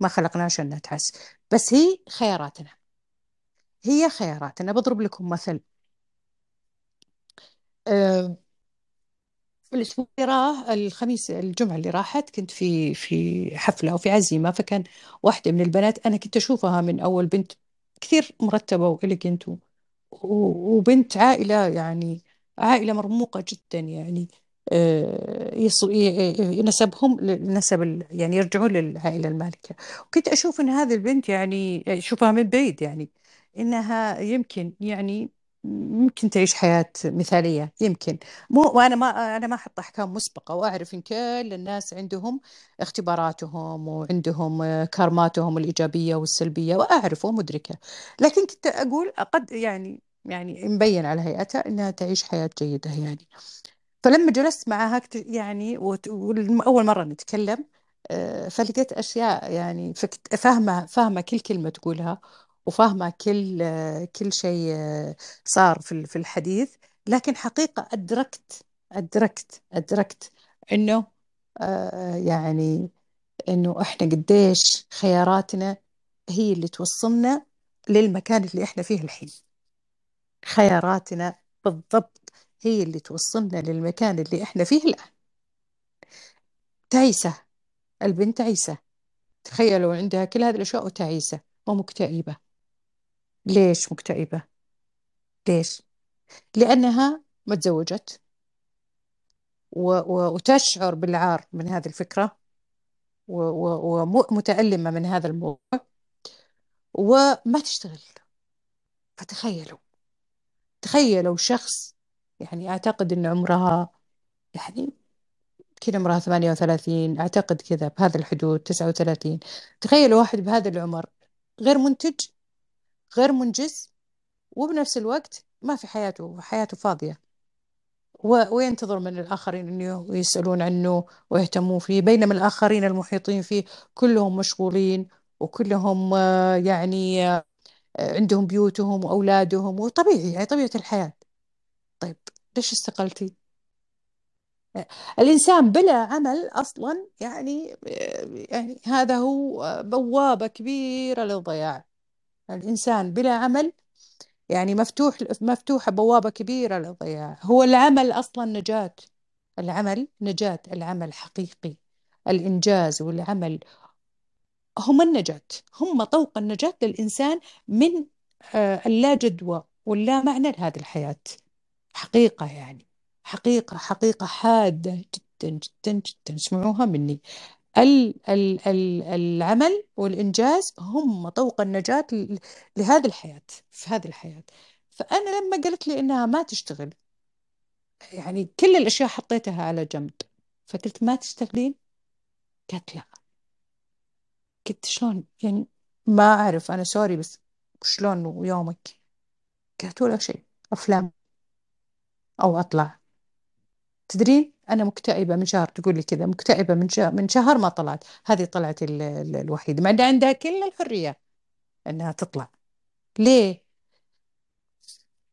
ما خلقنا عشان نتعس. بس هي خياراتنا هي خياراتنا بضرب لكم مثل أه الأسبوع اللي راح الخميس الجمعة اللي راحت كنت في في حفلة أو في عزيمة فكان واحدة من البنات أنا كنت أشوفها من أول بنت كثير مرتبة وإليجنت وبنت عائلة يعني عائلة مرموقة جدا يعني آه، ينسبهم لنسب ال- يعني يرجعون للعائلة المالكة. وكنت أشوف أن هذه البنت يعني أشوفها من بعيد يعني إنها يمكن يعني ممكن تعيش حياة مثالية يمكن. مو وأنا ما أنا ما أحط أحكام مسبقة وأعرف إن كل الناس عندهم اختباراتهم وعندهم آه، كارماتهم الإيجابية والسلبية وأعرف ومدركة. لكن كنت أقول قد يعني يعني مبين على هيئتها إنها تعيش حياة جيدة يعني. فلما جلست معها يعني وأول مرة نتكلم آه، فلقيت أشياء يعني فاهمة فاهمة كل كلمة تقولها وفاهمة كل كل شيء صار في في الحديث لكن حقيقة أدركت أدركت أدركت إنه آه، يعني إنه إحنا قديش خياراتنا هي اللي توصلنا للمكان اللي إحنا فيه الحين. خياراتنا بالضبط هي اللي توصلنا للمكان اللي إحنا فيه الآن. تعيسة البنت عيسى. تخيلوا عندها كل هذه الأشياء وتعيسة ومكتئبة ليش مكتئبة؟ ليش؟ لأنها ما تزوجت. وتشعر بالعار من هذه الفكرة. ومتألمة من هذا الموضوع. وما تشتغل. فتخيلوا. تخيلوا شخص يعني أعتقد أن عمرها يعني كذا عمرها 38 أعتقد كذا بهذا الحدود 39 تخيلوا واحد بهذا العمر غير منتج غير منجز وبنفس الوقت ما في حياته حياته فاضية. وينتظر من الآخرين أنه يسألون عنه ويهتموا فيه بينما الآخرين المحيطين فيه كلهم مشغولين وكلهم آه، يعني آه، عندهم بيوتهم وأولادهم وطبيعي يعني طبيعة الحياة. طيب ليش استقلتي؟ الإنسان بلا عمل أصلا يعني يعني هذا هو بوابة كبيرة للضياع. الإنسان بلا عمل يعني مفتوح مفتوحة بوابة كبيرة للضياع. هو العمل أصلا نجاة. العمل نجاة العمل حقيقي. الإنجاز والعمل هم النجاة. هم طوق النجاة للإنسان من آه، اللا جدوى واللا معنى لهذه الحياة. حقيقة يعني. حقيقة حقيقة حادة جدا جدا جدا. اسمعوها مني. العمل والإنجاز هم طوق النجاة لهذه الحياة في هذه الحياة. فأنا لما قالت لي إنها ما تشتغل يعني كل الأشياء حطيتها على جنب فقلت ما تشتغلين؟ قالت لا. قلت شلون؟ يعني ما أعرف أنا سوري بس شلون يومك؟ قالت ولا شيء أفلام أو أطلع. تدرين أنا مكتئبة من شهر تقول لي كذا مكتئبة من شهر من شهر ما طلعت. هذه طلعت ال- ال- الوحيدة. مع عندها كل الحرية أنها تطلع. ليه؟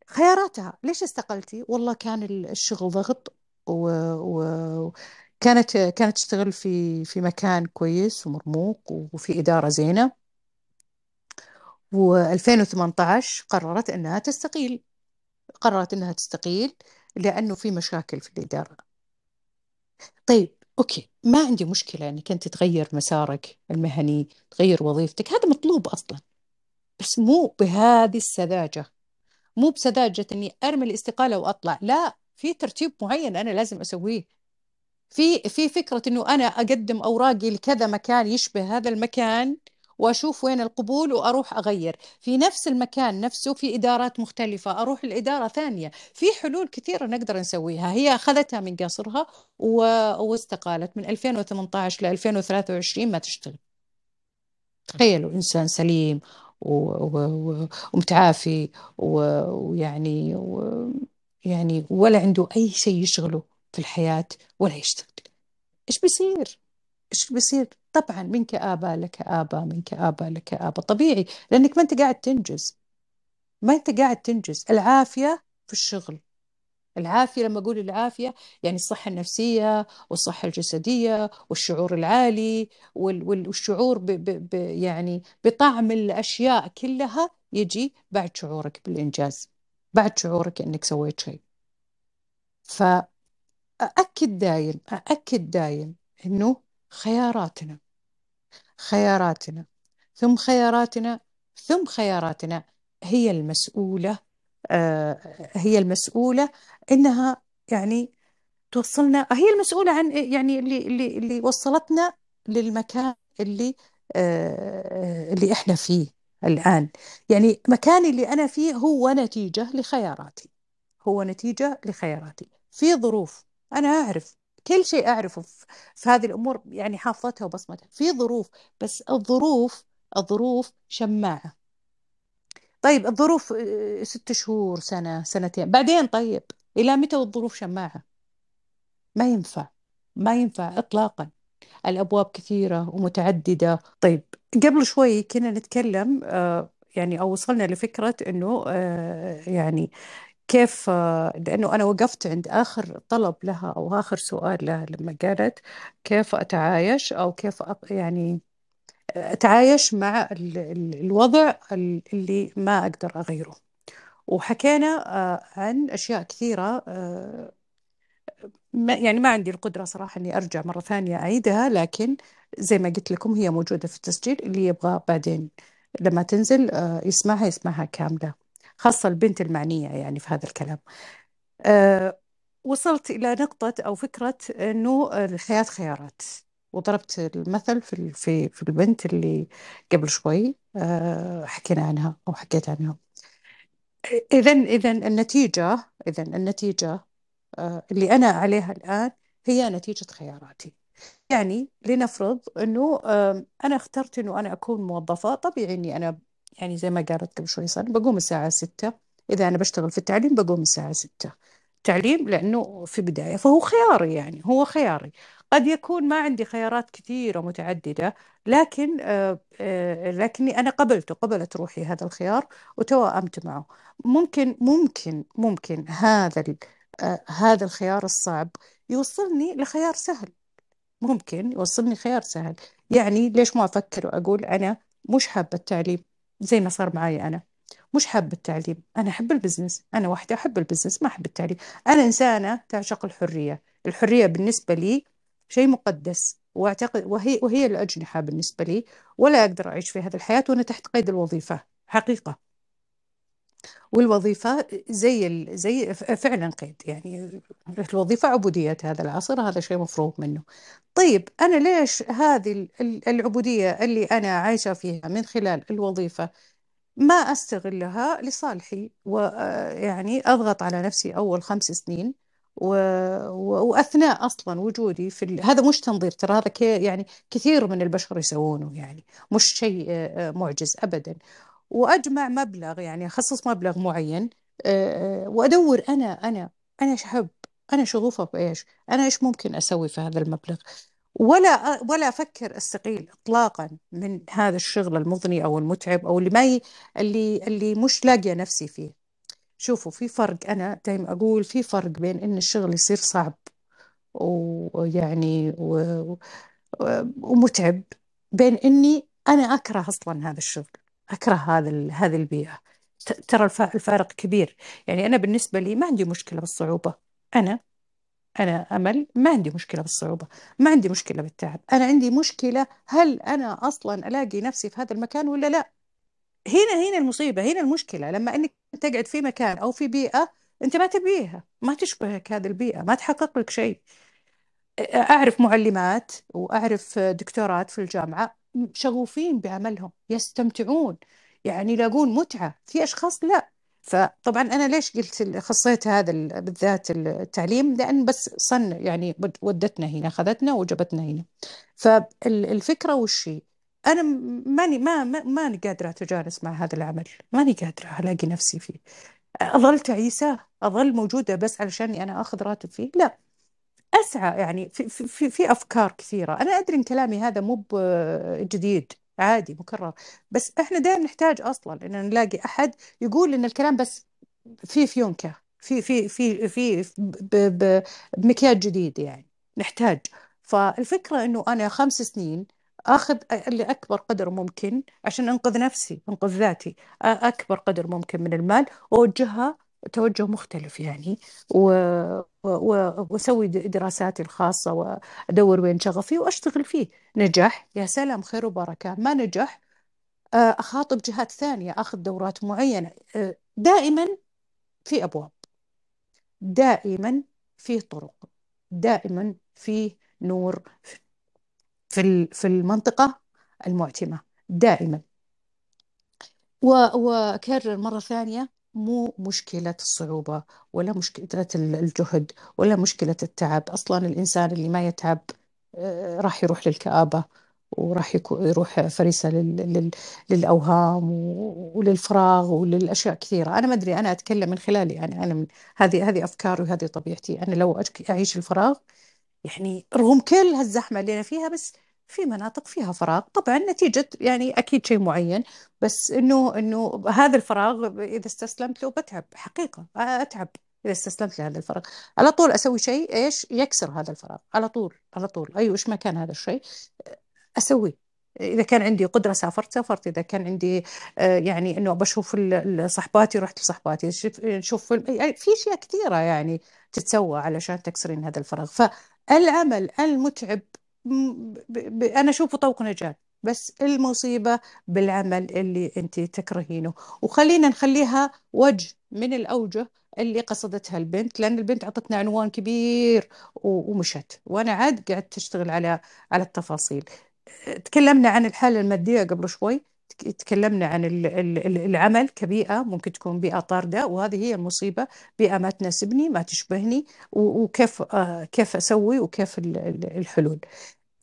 خياراتها. ليش استقلتي؟ والله كان ال- الشغل ضغط وكانت كانت تشتغل في في مكان كويس ومرموق وفي إدارة زينة. و2018 قررت أنها تستقيل. قررت أنها تستقيل. لأنه في مشاكل في الإدارة. طيب أوكي ما عندي مشكلة أنك أنت تغير مسارك المهني تغير وظيفتك. هذا مطلوب أصلا بس مو بهذه السذاجة. مو بسذاجة أني أرمي الاستقالة وأطلع لا في ترتيب معين أنا لازم أسويه. في في فكرة إنه أنا أقدم أوراقي لكذا مكان يشبه هذا المكان وأشوف وين القبول وأروح أغير في نفس المكان نفسه في إدارات مختلفة أروح الإدارة ثانية في حلول كثيرة نقدر نسويها هي أخذتها من قصرها و... واستقالت من 2018 ل 2023 ما تشتغل تخيلوا إنسان سليم و... و... ومتعافي. ويعني. يعني ولا عنده أي شيء يشغله في الحياة ولا يشتغل إيش بيصير؟ إيش بيصير؟ طبعا من كآبة لكآبة من كآبة لكآبة. طبيعي لأنك ما أنت قاعد تنجز. ما أنت قاعد تنجز. العافية في الشغل. العافية لما أقول العافية يعني الصحة النفسية والصحة الجسدية والشعور العالي وال- وال- والشعور ب ب ب يعني بطعم الأشياء كلها يجي بعد شعورك بالإنجاز. بعد شعورك أنك سويت شيء. فأأكد دايم أأكد دايم أنه خياراتنا خياراتنا ثم خياراتنا ثم خياراتنا هي المسؤولة آه، هي المسؤولة إنها يعني توصلنا هي المسؤولة عن يعني اللي اللي اللي وصلتنا للمكان اللي آه، اللي إحنا فيه الآن. يعني مكاني اللي أنا فيه هو نتيجة لخياراتي هو نتيجة لخياراتي. في ظروف أنا أعرف كل شيء أعرفه في هذه الأمور يعني حافظتها وبصمتها. في ظروف بس الظروف الظروف شماعة. طيب الظروف آه، ست شهور سنة سنتين بعدين طيب إلى متى والظروف شماعة؟ ما ينفع ما ينفع إطلاقا. الأبواب كثيرة ومتعددة. طيب قبل شوي كنا نتكلم آه، يعني أو وصلنا لفكرة أنه آه، يعني كيف آه، لأنه أنا وقفت عند آخر طلب لها أو آخر سؤال لها لما قالت كيف أتعايش أو كيف يعني أتعايش مع الوضع اللي ما أقدر أغيره. وحكينا عن أشياء كثيرة ما يعني ما عندي القدرة صراحة إني أرجع مرة ثانية أعيدها لكن زي ما قلت لكم هي موجودة في التسجيل اللي يبغى بعدين لما تنزل آه، يسمعها يسمعها كاملة. خاصة البنت المعنية يعني في هذا الكلام. آه، وصلت إلى نقطة أو فكرة أنه الحياة خيارات. وضربت المثل في في في البنت اللي قبل شوي آه، حكينا عنها أو حكيت عنها. إذا إذا النتيجة إذا النتيجة آه، اللي أنا عليها الآن هي نتيجة خياراتي. يعني لنفرض أنه أنا اخترت أنه أنا أكون موظفة. طبيعي أني أنا يعني زي ما قالت قبل شوي صار بقوم الساعة ستة. إذا أنا بشتغل في التعليم بقوم الساعة ستة. تعليم لأنه في بداية فهو خياري يعني هو خياري. قد يكون ما عندي خيارات كثيرة متعددة لكن آه، آه، لكني أنا قبلته قبلت روحي هذا الخيار وتوائمت معه. ممكن ممكن ممكن هذا آه، هذا الخيار الصعب يوصلني لخيار سهل. ممكن يوصلني خيار سهل. يعني ليش ما أفكر وأقول أنا مش حابة التعليم؟ زي ما صار معي أنا. مش حابة التعليم. أنا أحب ال business. أنا واحدة أحب ال business. ما أحب التعليم. أنا إنسانة تعشق الحرية. الحرية بالنسبة لي شيء مقدس. وأعتقد وهي وهي الأجنحة بالنسبة لي. ولا أقدر أعيش في هذه الحياة وأنا تحت قيد الوظيفة. حقيقة. والوظيفة زي زي فعلا قيد يعني الوظيفة عبودية هذا العصر هذا شيء مفروغ منه. طيب أنا ليش هذه العبودية اللي أنا عايشة فيها من خلال الوظيفة ما أستغلها لصالحي؟ ويعني أضغط على نفسي أول خمس سنين و... وأثناء أصلا وجودي في ال... هذا مش تنظير ترى هذا ك... يعني كثير من البشر يسوونه يعني مش شيء معجز أبدا. وأجمع مبلغ يعني أخصص مبلغ معين آه، آه، وأدور أنا أنا أنا إيش أحب؟ أنا شغوفه بايش أنا إيش ممكن أسوي في هذا المبلغ؟ ولا ولا أفكر أستقيل اطلاقا من هذا الشغل المضني أو المتعب أو اللي ما ي... اللي اللي مش لاقيه نفسي فيه. شوفوا في فرق أنا دائما أقول في فرق بين إن الشغل يصير صعب ويعني و... ومتعب بين إني أنا أكره أصلا هذا الشغل. أكره هذا هذه البيئة. ترى الفارق كبير. يعني أنا بالنسبة لي ما عندي مشكلة بالصعوبة. أنا أنا أمل ما عندي مشكلة بالصعوبة. ما عندي مشكلة بالتعب. أنا عندي مشكلة هل أنا أصلا ألاقي نفسي في هذا المكان ولا لا؟ هنا هنا المصيبة هنا المشكلة. لما أنك تقعد في مكان أو في بيئة أنت ما تبيها ما تشبهك هذه البيئة ما تحقق لك شيء. أعرف معلمات وأعرف دكتورات في الجامعة. شغوفين بعملهم يستمتعون. يعني يلاقون متعة. في أشخاص لا. فطبعا أنا ليش قلت خصيت هذا بالذات التعليم؟ لأن بس صن يعني ودتنا هنا أخذتنا وجبتنا هنا. فالفكرة والشيء أنا ماني ما ماني قادرة أتجانس مع هذا العمل. ماني قادرة ألاقي نفسي فيه. أظل تعيسة؟ أظل موجودة بس علشاني أنا أخذ راتب فيه؟ لا. أسعى يعني في, في, في أفكار كثيرة. أنا أدري إن كلامي هذا مو جديد عادي مكرر بس إحنا دائما نحتاج أصلا إن نلاقي أحد يقول إن الكلام بس في فيونكة في في في في بمكياج جديد يعني نحتاج. فالفكرة إنه أنا خمس سنين آخذ اللي أكبر قدر ممكن عشان أنقذ نفسي أنقذ ذاتي أكبر قدر ممكن من المال واوجهها توجه مختلف يعني و... و... وأسوي دراساتي الخاصة وأدور وين شغفي وأشتغل فيه. نجح يا سلام خير وبركة. ما نجح آه، أخاطب جهات ثانية أخذ دورات معينة. آه، دائما في أبواب. دائما في طرق. دائما في نور في في المنطقة المعتمة. دائما. وأكرر مرة ثانية. مو مشكلة الصعوبة ولا مشكلة الجهد ولا مشكلة التعب. أصلا الإنسان اللي ما يتعب آه، راح يروح للكآبة وراح يروح فريسة للأوهام وللفراغ وللأشياء كثيرة. أنا ما أدري أنا أتكلم من خلالي. يعني أنا من هذه هذه أفكاري وهذه طبيعتي. أنا لو أعيش الفراغ يعني رغم كل هالزحمة اللي أنا فيها بس في مناطق فيها فراغ. طبعا نتيجة يعني أكيد شيء معين بس إنه إنه هذا الفراغ إذا استسلمت له بتعب حقيقة أتعب إذا استسلمت لهذا الفراغ. على طول أسوي شيء إيش؟ يكسر هذا الفراغ. على طول على طول. أيوة إيش ما كان هذا الشيء أسويه. إذا كان عندي قدرة سافرت سافرت. إذا كان عندي آه، يعني إنه بشوف صحباتي رحت لصحباتي. نشوف يعني في أشياء كثيرة يعني تتسوى علشان تكسرين هذا الفراغ. فالعمل المتعب أنا أشوفه طوق نجاة بس المصيبة بالعمل اللي أنت تكرهينه. وخلينا نخليها وجه من الأوجه اللي قصدتها البنت لأن البنت عطتنا عنوان كبير ومشت. وأنا عاد قاعد تشتغل على على التفاصيل. تكلمنا عن الحالة المادية قبل شوي. تكلمنا عن العمل كبيئة ممكن تكون بيئة طاردة وهذه هي المصيبة. بيئة ما تناسبني ما تشبهني وكيف آه، كيف أسوي وكيف الحلول.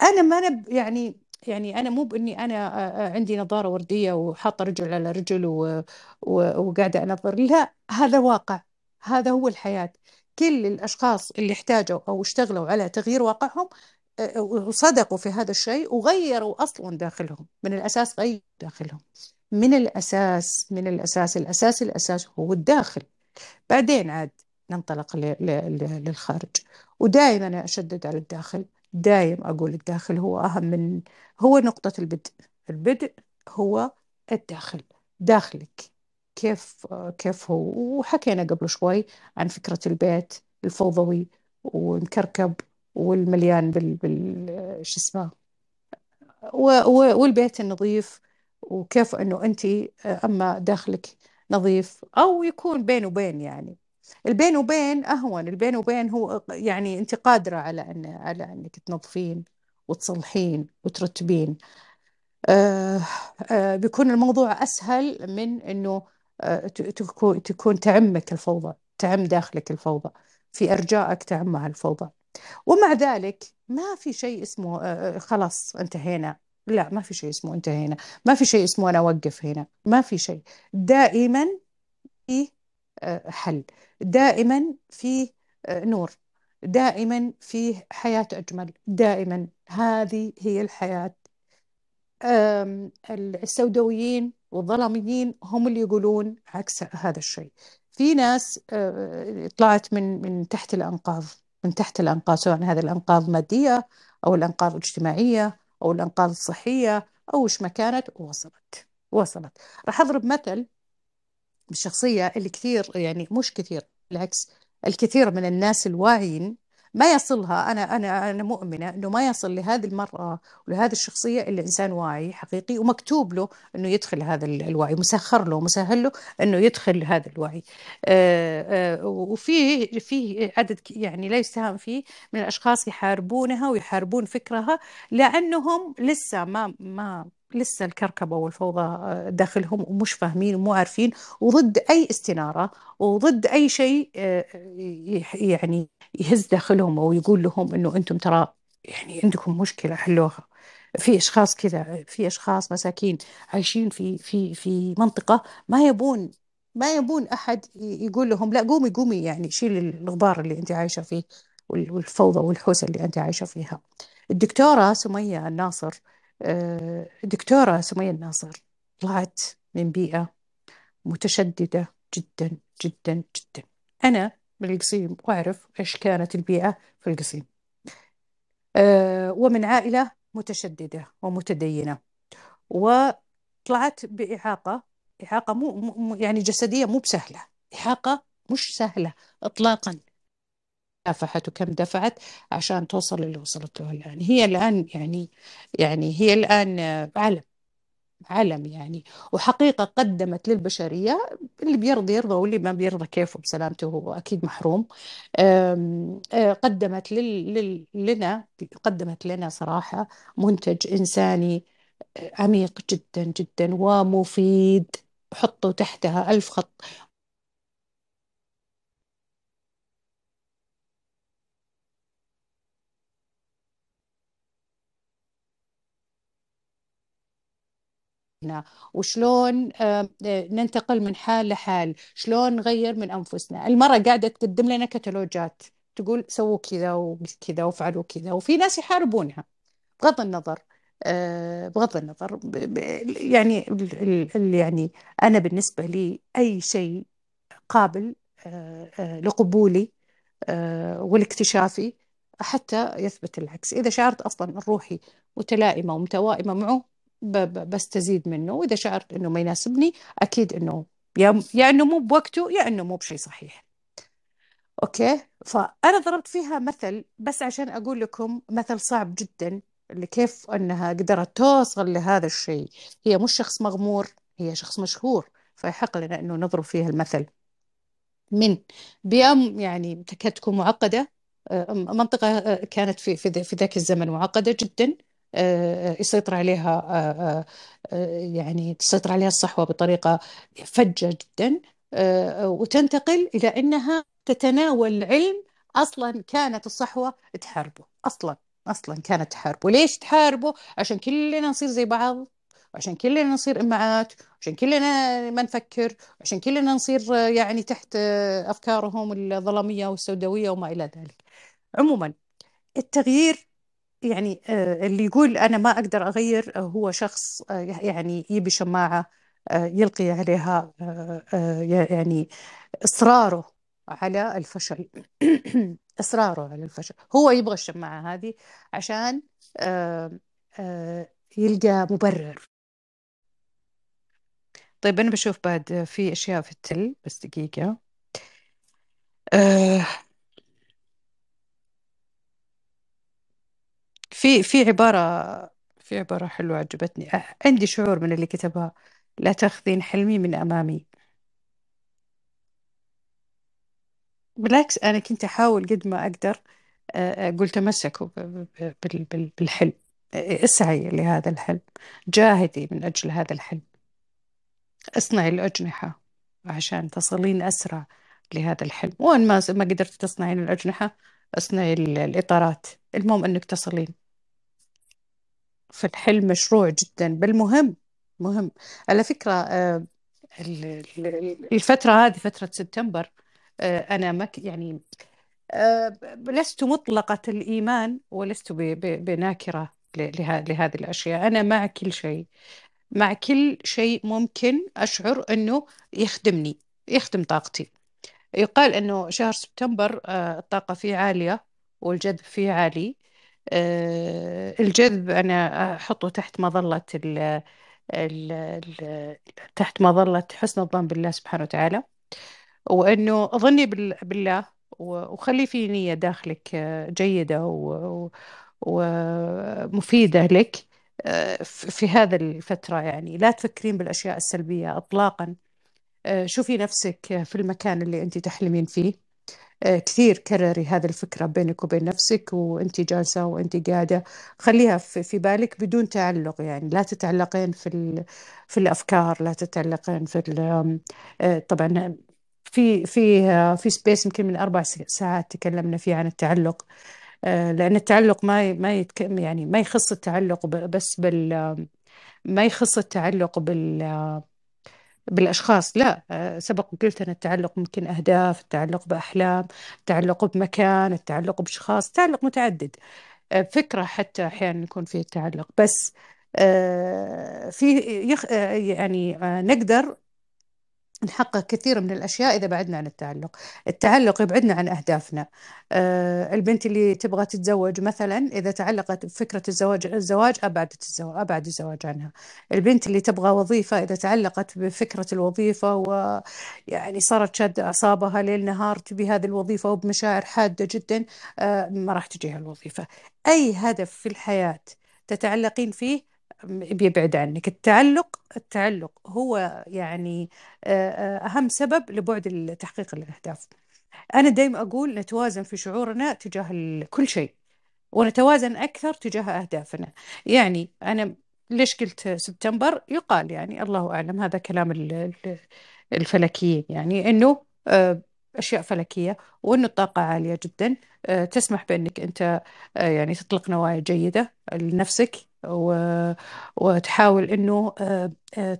أنا ما أنا يعني يعني أنا مو بإني أنا آه، آه، عندي نظارة وردية وحاطة رجل على رجل وقاعدة أنظر. لا هذا واقع. هذا هو الحياة. كل الأشخاص اللي احتاجوا أو اشتغلوا على تغيير واقعهم وصدقوا في هذا الشيء وغيروا أصلا داخلهم. من الأساس غيروا داخلهم. من الأساس من الأساس الأساس الأساس هو الداخل. بعدين عاد ننطلق للخارج. ودائما أنا أشدد على الداخل. دائما أقول الداخل هو أهم من هو نقطة البدء. البدء هو الداخل. داخلك. كيف كيف هو؟ وحكينا قبل شوي عن فكرة البيت الفوضوي ومكركب والمليان بال, بال... شو اسمه والبيت النظيف وكيف إنه أنت أما داخلك نظيف أو يكون بين وبين يعني. البين وبين أهون البين وبين هو يعني أنت قادرة على ان على أنك تنظفين وتصلحين وترتبين. آه آه بيكون الموضوع أسهل من إنه آه تكون تكون تعمك الفوضى تعم داخلك الفوضى في أرجائك تعمها الفوضى. ومع ذلك ما في شيء اسمه آه، آه، خلاص انتهينا. لا ما في شيء اسمه انتهينا. ما في شيء اسمه أنا أوقف هنا. ما في شيء. دائما في آه، حل. دائما في نور. دائما في حياة أجمل. دائما. هذه هي الحياة. السوداويين والظلاميين هم اللي يقولون عكس هذا الشيء. في ناس طلعت من من تحت الأنقاض. من تحت الأنقاض سواء هذه الأنقاض مادية أو الأنقاض الاجتماعية أو الأنقاض الصحية أو وش ما كانت وصلت وصلت. راح أضرب مثل بالشخصية اللي كثير يعني مش كثير بالعكس الكثير من الناس الواعيين ما يصلها. أنا أنا أنا مؤمنة إنه ما يصل لهذه المرأة ولهذه الشخصية إلا إنسان واعي حقيقي ومكتوب له إنه يدخل هذا الوعي مسخر له مسهل له إنه يدخل هذا الوعي. آه، آه، وفي في عدد يعني لا يستهان فيه من الأشخاص يحاربونها ويحاربون فكرها لأنهم لسه ما ما لسه الكركبة والفوضى آه، داخلهم ومش فاهمين ومو عارفين وضد أي استنارة وضد أي شيء يعني يهز داخلهم أو يقول لهم إنه أنتم ترى يعني عندكم مشكلة حلوها. في أشخاص كذا في أشخاص مساكين عايشين في في في منطقة ما يبون ما يبون أحد يقول لهم لا قومي قومي يعني شيل الغبار اللي أنت عايشة فيه والفوضى والحوسة اللي أنت عايشة فيها. الدكتورة سمية الناصر آه، الدكتوره سمية الناصر طلعت من بيئة متشددة جدا جدا جدا. أنا من القصيم وأعرف إيش كانت البيئة في القصيم. أه ومن عائلة متشددة ومتدينة. وطلعت بإعاقة إعاقة مو يعني جسدية مو بسهلة. إعاقة مش سهلة إطلاقا. دفعت وكم دفعت عشان توصل اللي وصلت له الآن. هي الآن يعني يعني هي الآن عالم علم يعني. وحقيقة قدمت للبشرية اللي بيرضى يرضى واللي ما بيرضى كيفه بسلامته هو أكيد محروم. آه، قدمت لل... لنا قدمت لنا صراحة منتج إنساني آه، عميق جدا جدا ومفيد. حطوا تحتها ألف خط وشلون آه، ننتقل من حال لحال شلون نغير من أنفسنا. المرة قاعدة تقدم لنا كتالوجات تقول سووا كذا وكذا وفعلوا كذا وفي ناس يحاربونها بغض النظر آه، بغض النظر يعني يعني أنا بالنسبة لي أي شيء قابل آه، لقبولي والاكتشافي حتى يثبت العكس. إذا شعرت أصلا روحي متلائمة ومتوائمة معه بستزيد منه. وإذا شعرت أنه ما يناسبني أكيد أنه يا يا أنه مو بوقته يا أنه مو بشيء صحيح. أوكي؟ فأنا ضربت فيها مثل بس عشان أقول لكم مثل صعب جدا اللي كيف أنها قدرت توصل لهذا الشيء. هي مش شخص مغمور هي شخص مشهور فيحق لنا أنه نضرب فيها المثل. من بيئة يعني تكاد تكون معقدة منطقة آه، كانت في في ذاك الزمن معقدة جدا. يسيطر عليها يعني تسيطر عليها الصحوة بطريقة فجة جدا. وتنتقل إلى أنها تتناول علم أصلا كانت الصحوة تحاربه أصلا أصلا كانت تحاربه. ليش تحاربه؟ عشان كلنا نصير زي بعض عشان كلنا نصير امعات عشان كلنا ما نفكر عشان كلنا نصير يعني تحت أفكارهم الظلامية والسوداوية وما إلى ذلك. عموما التغيير يعني آه، اللي يقول أنا ما أقدر أغير آه، هو شخص آه، يعني يبي شماعة يلقي عليها يعني إصراره على الفشل. إصراره على الفشل. هو يبغى الشماعة هذه عشان يلقى مبرر. طيب أنا بشوف بعد في أشياء في التل بس دقيقة. آه، في في عبارة في عبارة حلوة عجبتني. عندي شعور من اللي كتبها. لا تأخذين حلمي من أمامي. بالعكس أنا كنت أحاول قد ما أقدر قلت تمسكوا بالحلم. اسعي لهذا الحلم. جاهدي من أجل هذا الحلم. اصنعي الأجنحة عشان تصلين أسرع لهذا الحلم. وإن ما ما قدرت تصنعين الأجنحة اصنعي الإطارات. المهم أنك تصلين. فالحلم مشروع جدا بل مهم مهم. على فكرة الفترة هذه فترة سبتمبر أنا ما يعني آه، لست مطلقة الإيمان ولست بناكرة لهذه الأشياء. أنا مع كل شيء مع كل شيء ممكن أشعر أنه يخدمني يخدم طاقتي. يقال أنه شهر سبتمبر آه، الطاقة فيه عالية والجذب فيه عالي. آه، الجذب أنا أحطه تحت مظلة ال ال تحت مظلة حسن الظن بالله سبحانه وتعالى وأنه ظني بالله وخلي في نية داخلك آه، جيدة ومفيدة لك آه، في هذا الفترة يعني. لا تفكرين بالأشياء السلبية إطلاقا. آه، شوفي نفسك في المكان اللي أنت تحلمين فيه. آه، كثير كرري هذه الفكرة بينك وبين نفسك وانت جالسة وانت قاعدة. خليها في بالك بدون تعلق يعني. لا تتعلقين في في الأفكار لا تتعلقين في آه، طبعا في في آه، في سبيس يمكن من أربع ساعات تكلمنا فيه عن التعلق. لأن التعلق ما ما يتك يعني ما يخص التعلق بس بال ما يخص التعلق بال بالأشخاص لا آه، سبق وقلت أن التعلق ممكن أهداف التعلق بأحلام التعلق بمكان التعلق بأشخاص تعلق متعدد. آه، فكرة حتى أحيانا يكون فيه تعلق بس آه، في يعني نقدر نحقق كثير من الأشياء إذا بعدنا عن التعلق. التعلق يبعدنا عن أهدافنا. آه البنت اللي تبغى تتزوج مثلا إذا تعلقت بفكرة الزواج الزواج أبعدت الزواج أبعد الزواج عنها. البنت اللي تبغى وظيفة إذا تعلقت بفكرة الوظيفة ويعني صارت شادة أعصابها ليل نهار تبي هذه الوظيفة وبمشاعر حادة جدا آه ما راح تجيها الوظيفة. أي هدف في الحياة تتعلقين فيه بيبعد عنك. التعلق التعلق هو يعني آه، آه، أهم سبب لبعد تحقيق الأهداف. أنا دائما أقول نتوازن في شعورنا تجاه كل شيء ونتوازن أكثر تجاه أهدافنا. يعني أنا ليش قلت سبتمبر؟ يقال يعني الله أعلم هذا كلام الفلكيين. يعني أنه آه، أشياء فلكية وأنه الطاقة عالية جدا تسمح بأنك أنت يعني تطلق نوايا جيدة لنفسك و... وتحاول إنه آه، آه،.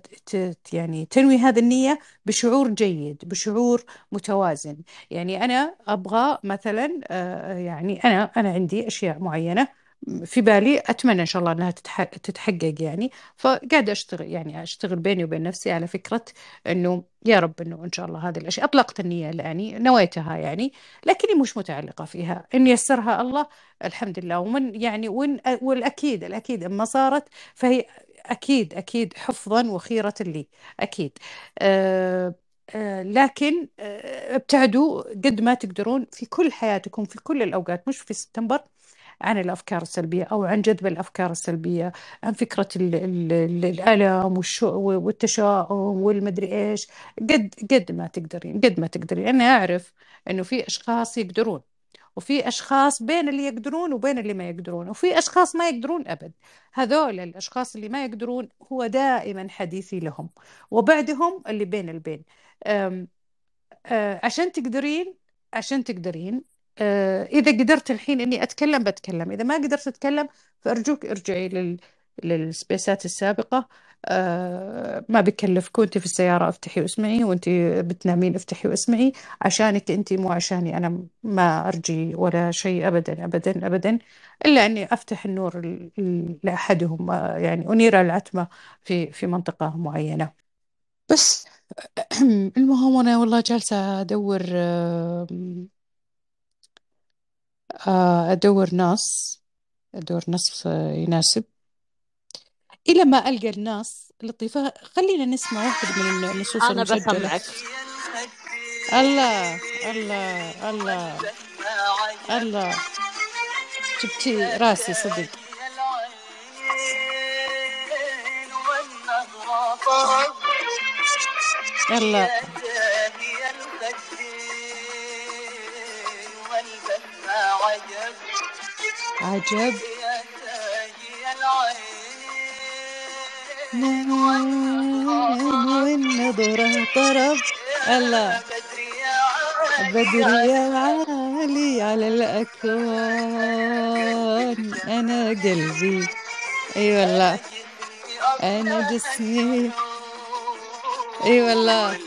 يعني تنوي هذه النية بشعور جيد بشعور متوازن يعني أنا أبغى مثلا آه، يعني أنا أنا عندي أشياء معينة في بالي أتمنى إن شاء الله إنها تتح... تتحقق يعني. فقاعدة أشتغل يعني أشتغل بيني وبين نفسي على فكرة إنه يا رب إنه إن شاء الله هذه الأشياء أطلقت النية يعني نويتها يعني لكني مش متعلقة فيها. إن يسرها الله الحمد لله. ومن يعني وين والأكيد الأكيد اما صارت فهي أكيد أكيد حفظا وخيرة لي. أكيد. أه أه لكن أه ابتعدوا قد ما تقدرون في كل حياتكم في كل الأوقات مش في سبتمبر. عن الأفكار السلبية أو عن جذب الأفكار السلبية عن فكرة ال ال ال الألم والتشاؤم والمدري إيش. قد قد ما تقدرين قد ما تقدرين. أنا أعرف إنه في أشخاص يقدرون وفي أشخاص بين اللي يقدرون وبين اللي ما يقدرون وفي أشخاص ما يقدرون أبد. هذول الأشخاص اللي ما يقدرون هو دائما حديثي لهم وبعدهم اللي بين البين. أم عشان تقدرين عشان تقدرين إذا قدرت الحين إني أتكلم بتكلم إذا ما قدرت أتكلم فأرجوك ارجعي لل للسبيسات السابقة. آه ما بكلفك وأنت في السيارة أفتحي واسمعي وأنت بتنامين أفتحي واسمعي. عشانك أنت مو عشاني أنا ما أرجي ولا شيء ابدا ابدا ابدا إلا أني أفتح النور لأحدهم آه، يعني أنير العتمة في في منطقة معينة. بس المهم أنا والله جالسة أدور آه، أدور ناس أدور ناس يناسب. إلى ما ألقى الناس لطيفة خلينا نسمع واحد من النصوص أنا بسمعك الله الله الله الله. جبتي راسي صدق الله. عجب. والنظرة طرب الله. بدر يا عالي على الأكوان. أنا قلبي. أي والله. أنا جسمي. أي والله.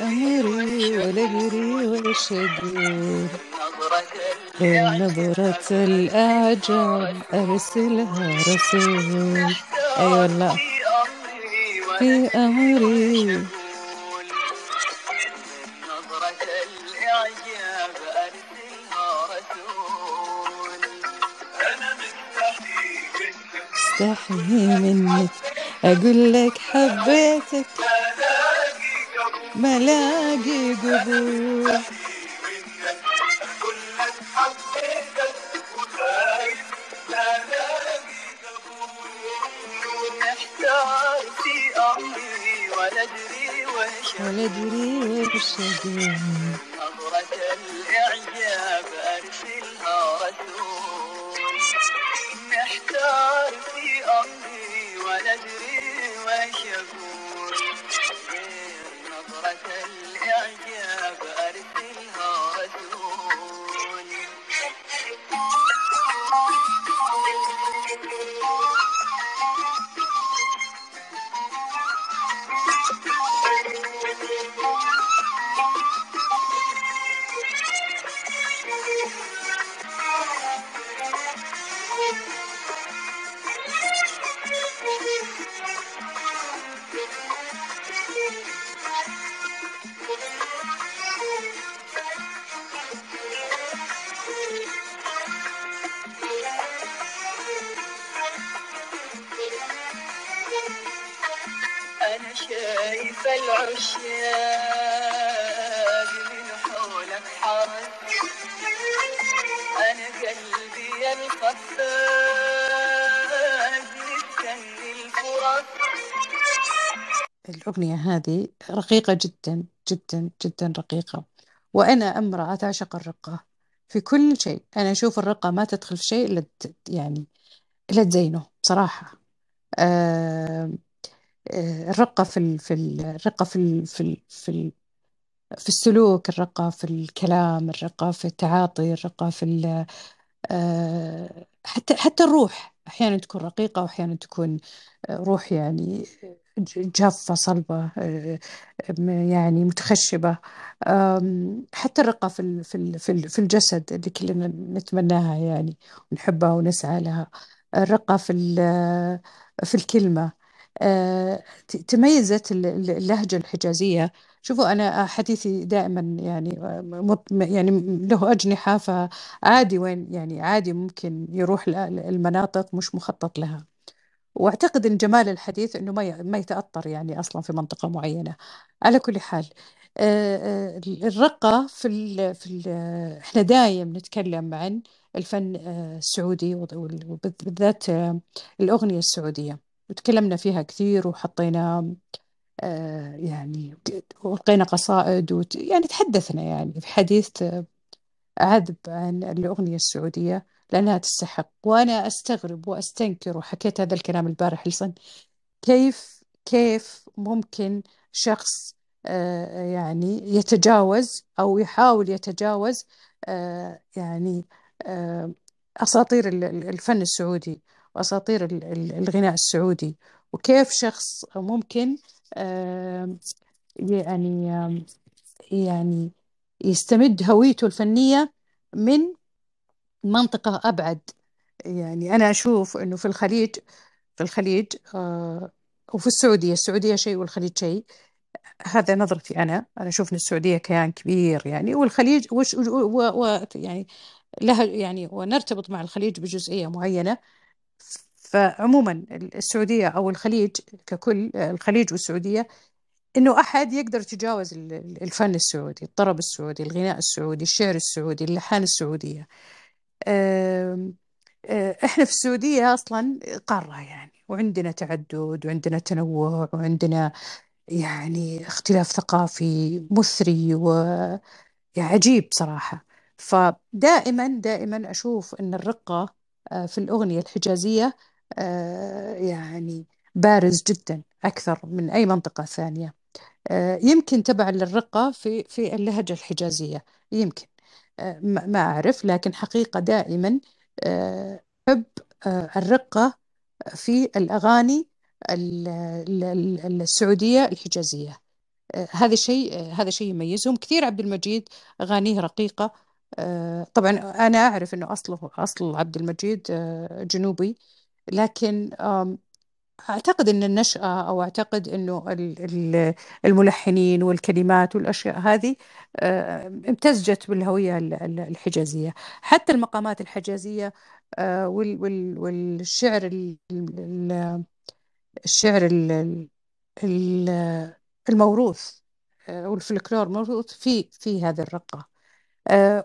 أمري ولا أدري وش أقول نظرة الأعجب أرسلها رسول. أي والله. في أمري استحي منك أقول لك حبيتك. ملاقي قبور ولا أدري وش أقول. نظرة الإعجاب اكفلها رسول نحتار في أمر Thank you. العشاق من حولك أنا قلبي الأغنية هذه رقيقة جدا جدا جدا رقيقة. وأنا امرأة تعشق الرقة. في كل شيء. أنا أشوف الرقة ما تدخل في شيء إلا يعني إلا تزينه بصراحة. آه، الرقة في ال- في ال- الرقة في ال- في ال- في ال- في السلوك الرقة في الكلام الرقة في التعاطي الرقة في آه، حتى حتى الروح أحيانا تكون رقيقة وأحيانا تكون آه، روح يعني جافة صلبة آه، يعني متخشبة حتى الرقة في في ال- في ال- في الجسد اللي كلنا نتمناها يعني ونحبها ونسعى لها الرقة في في الكلمة آه، تميزت ال- ال- اللهجة الحجازية. شوفوا أنا حديثي دائما يعني آه، يعني له أجنحة فعادي وين يعني عادي ممكن يروح المناطق مش مخطط لها. وأعتقد إن جمال الحديث إنه ما ما يعني أصلا في منطقة معينة. على كل حال آه، آه، الرقة في ال في ال إحنا دايم نتكلم عن الفن آه، السعودي وبالذات آه، الأغنية السعودية. وتكلمنا فيها كثير وحطينا آه، يعني ولقينا قصائد وت... يعني تحدثنا يعني في حديث عذب عن الأغنية السعودية لأنها تستحق. وأنا أستغرب وأستنكر وحكيت هذا الكلام البارح لسن كيف كيف ممكن شخص آه، يعني يتجاوز أو يحاول يتجاوز آه، يعني آه، أساطير ال- ال- الفن السعودي؟ ال- الغناء السعودي. وكيف شخص ممكن يعني يعني يستمد هويته الفنية من منطقة أبعد. يعني أنا أشوف أنه في الخليج في الخليج آه وفي السعودية السعودية شيء والخليج شيء. هذا نظرتي أنا. أنا أشوف أن السعودية كيان كبير يعني والخليج وش و و يعني لها يعني ونرتبط مع الخليج بجزئية معينة. فعموما السعودية أو الخليج ككل الخليج والسعودية إنه أحد يقدر يتجاوز ال- ال- الفن السعودي، الطرب السعودي، الغناء السعودي، الشعر السعودي، اللحان آه، إحنا في السعودية أصلا قارة يعني وعندنا تعدد وعندنا تنوع وعندنا يعني اختلاف ثقافي مثري وعجيب صراحة. فدائما دائما أشوف إن الرقة آه، في الأغنية الحجازية آه، يعني بارز جدا أكثر من أي منطقة ثانية. آه، يمكن تبع للرقة في في اللهجة الحجازية يمكن. آه، ما أعرف لكن حقيقة دائما آه، آه، الرقة في الأغاني ال- ال- ال- السعودية الحجازية. آه، هذا شيء آه، هذا شيء يميزهم. كثير عبد المجيد أغانيه رقيقة آه، طبعا أنا أعرف أنه أصله أصل عبد المجيد آه، جنوبي لكن أعتقد أن النشأة أو أعتقد أنه ال- ال- الملحنين والكلمات والأشياء هذه آه، امتزجت بالهوية ال- ال- الحجازية. حتى المقامات الحجازية آه، وال- وال- والشعر ال- ال- الشعر ال- ال- الموروث آه، والفلكلور موروث في في هذه الرقة. آه،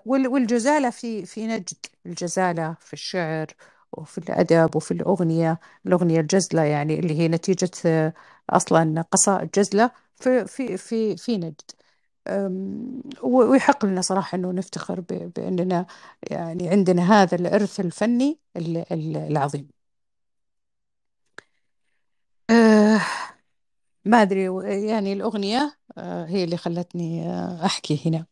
والجزالة في في نجد الجزالة في الشعر وفي الأدب وفي الأغنية الأغنية الجزلة يعني اللي هي نتيجة آه، أصلا قصائد جزلة في في في في نجد. ويحق لنا صراحة أنه نفتخر بأننا يعني عندنا هذا الإرث الفني ال- ال- العظيم. أه، ما أدري يعني الأغنية هي اللي خلتني أحكي هنا.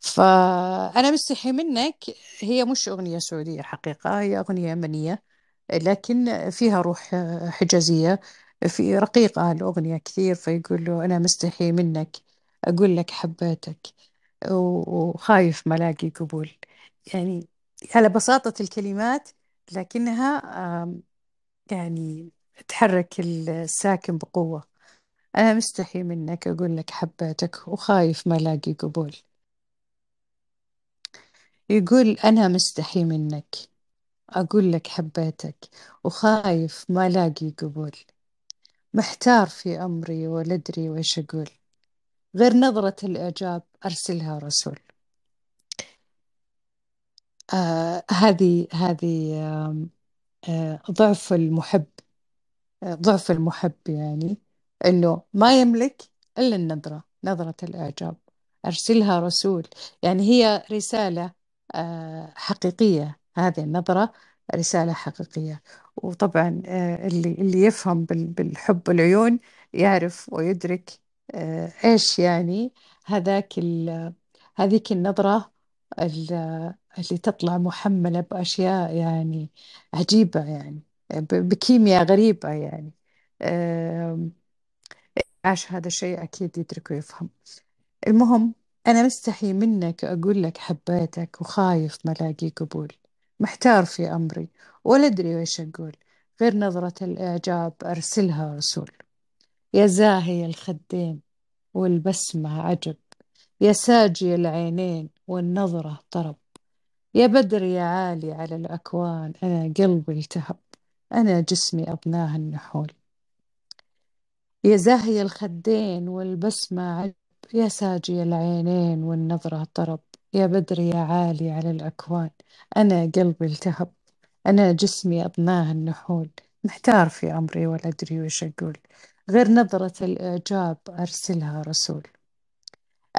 فأنا مستحي منك. هي مش أغنية سعودية حقيقة هي أغنية يمنية لكن فيها روح حجازية في رقيقة الأغنية كثير فيقول له أنا مستحي منك أقول لك حبيتك وخايف ما ألاقي قبول. يعني على بساطة الكلمات لكنها يعني تحرك الساكن بقوة. أنا مستحي منك أقول لك حبيتك وخايف ما ألاقي قبول. يقول أنا مستحي منك أقول لك حبيتك وخايف ما ألاقي قبول. محتار في أمري ولا أدري وإيش أقول. غير نظرة الإعجاب أرسلها رسول. آه هذه هذه آه آه ضعف المحب آه ضعف المحب يعني إنه ما يملك إلا النظرة نظرة الإعجاب. أرسلها رسول. يعني هي رسالة آه حقيقية. هذه النظرة رسالة حقيقية. وطبعا آه اللي اللي يفهم بال- بالحب العيون يعرف ويدرك آه إيش يعني هذاك هذيك النظرة ال- اللي تطلع محملة بأشياء يعني عجيبة يعني بكيمياء غريبة يعني. عاش هذا الشيء؟ أكيد يدرك ويفهم. المهم أنا مستحي منك أقول لك حبيتك وخايف ما ألاقي قبول. محتار في أمري ولا أدري وإيش أقول غير نظرة الإعجاب أرسلها رسول. يا زاهي الخدين والبسمة عجب يا ساجي العينين والنظرة طرب. يا بدر يا عالي على الأكوان أنا قلبي التهب أنا جسمي أبناه النحول. يا زاهي الخدين والبسمة عجب. يا ساجي العينين والنظرة طرب يا بدر يا عالي على الأكوان. أنا قلبي التهب أنا جسمي أبناه النحول. محتار في أمري ولا أدري وش أقول. غير نظرة الإعجاب أرسلها رسول.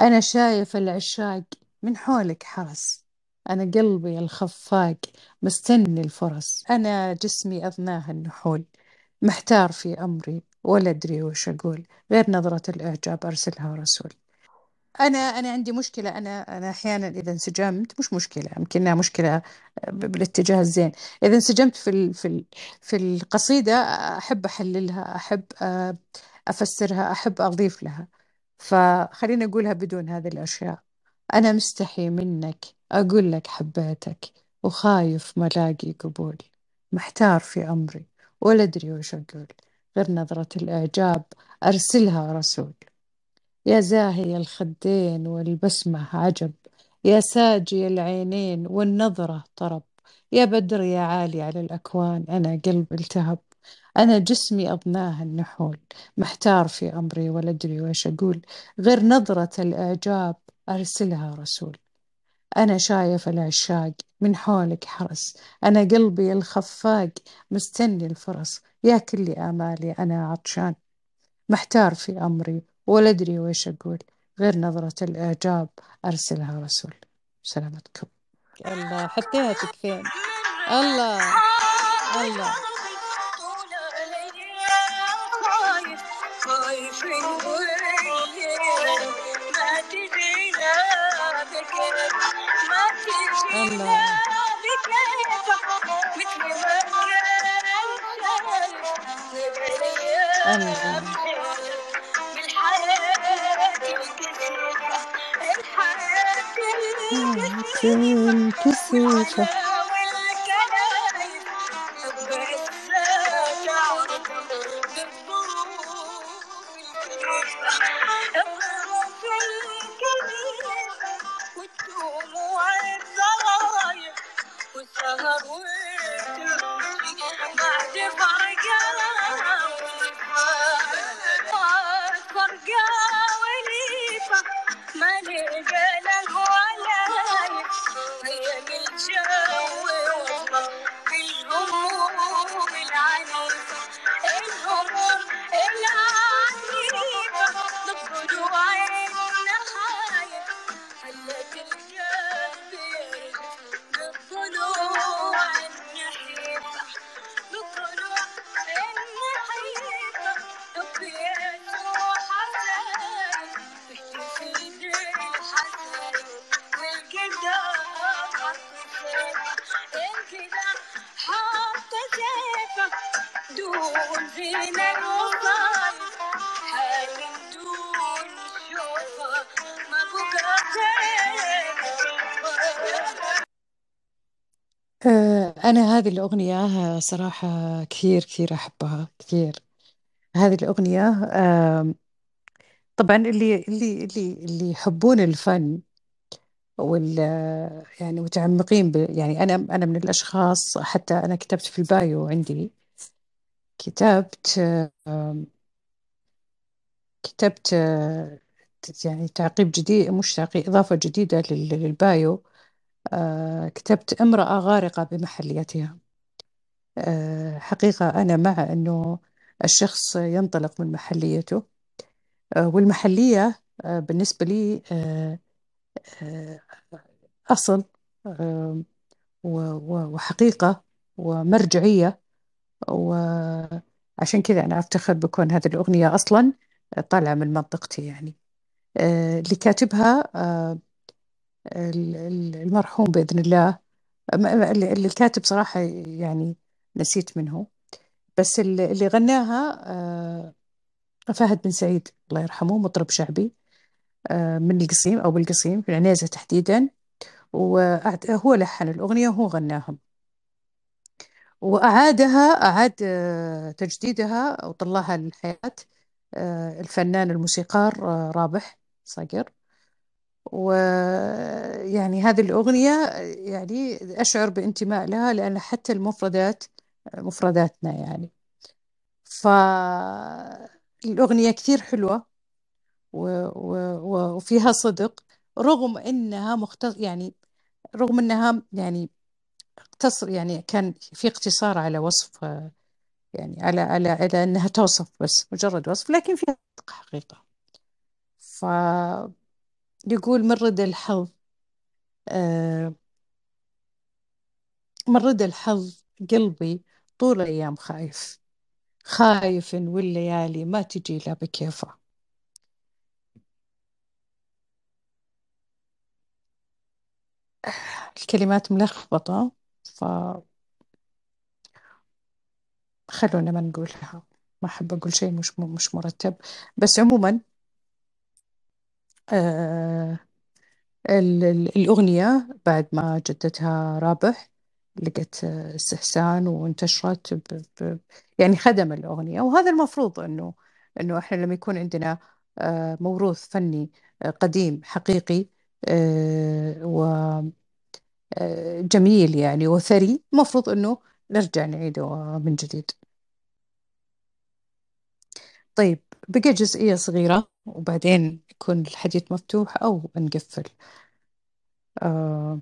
أنا شايف العشاق من حولك حرس. أنا قلبي الخفاق مستني الفرص أنا جسمي أضناه النحول. محتار في أمري ولا أدري وش أقول غير نظرة الإعجاب أرسلها رسول. أنا أنا عندي مشكلة أنا أنا أحيانا إذا انسجمت مش مشكلة يمكنها مشكلة بالاتجاه الزين. إذا انسجمت في ال في ال في القصيدة أحب أحللها أحب آه، أفسرها أحب أضيف لها. فخليني أقولها بدون هذه الأشياء. أنا مستحي منك أقول لك حبيتك وخايف ما لاقي قبول. محتار في أمري ولا أدري وش أقول. غير نظرة الإعجاب أرسلها رسول. يا زاهي الخدين والبسمة عجب يا ساجي العينين والنظرة طرب. يا بدر يا عالي على الأكوان أنا قلب التهب. أنا جسمي أضناه النحول محتار في أمري ولا أدري وش أقول. غير نظرة الإعجاب أرسلها رسول. أنا شايف العشاق من حولك حرس. أنا قلبي الخفاق مستني الفرص. يا كل آمالي أنا عطشان. محتار في أمري ولا أدري ويش أقول. غير نظرة الإعجاب أرسلها رسول. سلامتكم. الله حطيتك فين؟ الله الله. الله الله بالحياة الكثيرة الحياة حياة الكثيرة الكسيفة والسهر هذه الأغنية صراحة كثير كثير أحبها كثير. هذه الأغنية طبعا اللي اللي اللي اللي يحبون الفن وال يعني متعمقين ب يعني أنا أنا من الأشخاص حتى أنا كتبت في البايو عندي كتبت كتبت آه، يعني تعقيب جديد مش تعقيب إضافة جديدة لل- للبايو. كتبت امرأة غارقة بمحليتها. آه، حقيقة أنا مع أنه الشخص ينطلق من محليته. آه، والمحلية آه، بالنسبة لي آه، آه، أصل آه، وحقيقة ومرجعية. وعشان كذا أنا أفتخر بكون هذه الأغنية أصلا طالعة من منطقتي يعني. آه، اللي كاتبها آه، المرحوم بإذن الله. الكاتب صراحة يعني نسيت منه. بس اللي غناها آه، فهد بن سعيد الله يرحمه مطرب شعبي آه، من القصيم أو بالقصيم في العنيزة تحديدا. وهو لحن الأغنية وهو غناها وأعادها أعاد آه، تجديدها وطلعها للحياة الفنان الموسيقار رابح صقر. ويعني هذه الأغنية يعني أشعر بانتماء لها لأن حتى المفردات مفرداتنا يعني. فالأغنية كثير حلوة وفيها صدق رغم إنها مختص يعني رغم إنها يعني اقتصر يعني كان في اقتصار على وصف يعني على على على إنها توصف بس مجرد وصف لكن فيها حقيقة. فيقول من رد الحظ آه من رد الحظ قلبي طول أيام خايف. خايف والليالي ما تجي لا بكيفه. الكلمات ملخبطة فخلونا ما نقولها. ما أحب أقول شيء مش مش مرتب. بس عموما آه ال- ال- الأغنية بعد ما جدتها رابح لقت آه، استحسان وانتشرت ب... ب... يعني خدم الأغنية. وهذا المفروض إنه إنه إحنا لما يكون عندنا آه، موروث فني قديم حقيقي وجميل يعني وثري المفروض إنه نرجع نعيده من جديد. طيب بقى جزئية صغيرة وبعدين يكون الحديث مفتوح أو نقفل آه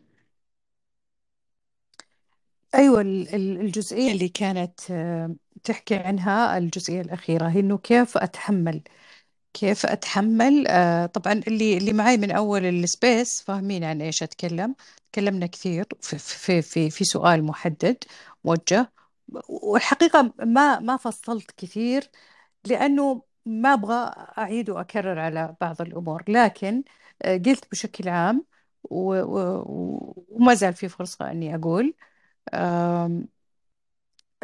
أيوة ال- ال- الجزئية اللي كانت آه، تحكي عنها الجزئية الأخيرة هي إنه كيف أتحمل كيف أتحمل؟ آه، طبعا اللي اللي معي من أول السبيس فاهمين عن إيش أتكلم. تكلمنا كثير في في في في سؤال محدد موجه والحقيقة ما ما فصلت كثير لأنه ما أبغى أعيد وأكرر على بعض الأمور لكن آه، قلت بشكل عام و- و- وما زال في فرصة أني أقول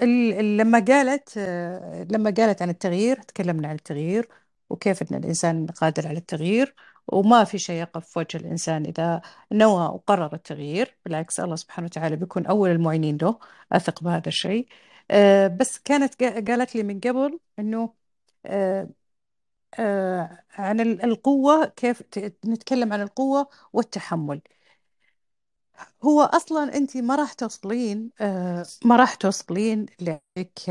ال- لما قالت آه، لما قالت عن التغيير تكلمنا عن التغيير وكيف أن الإنسان قادر على التغيير وما في شيء يقف في وجه الإنسان إذا نوى وقرر التغيير بالعكس الله سبحانه وتعالى بيكون أول المعينين له أثق بهذا الشيء. آه، بس كانت قا- قالت لي من قبل أنه آه، آه، عن ال- القوة كيف ت- نتكلم عن القوة والتحمل. هو أصلا أنت ما راح توصلين آه، ما راح توصلين لك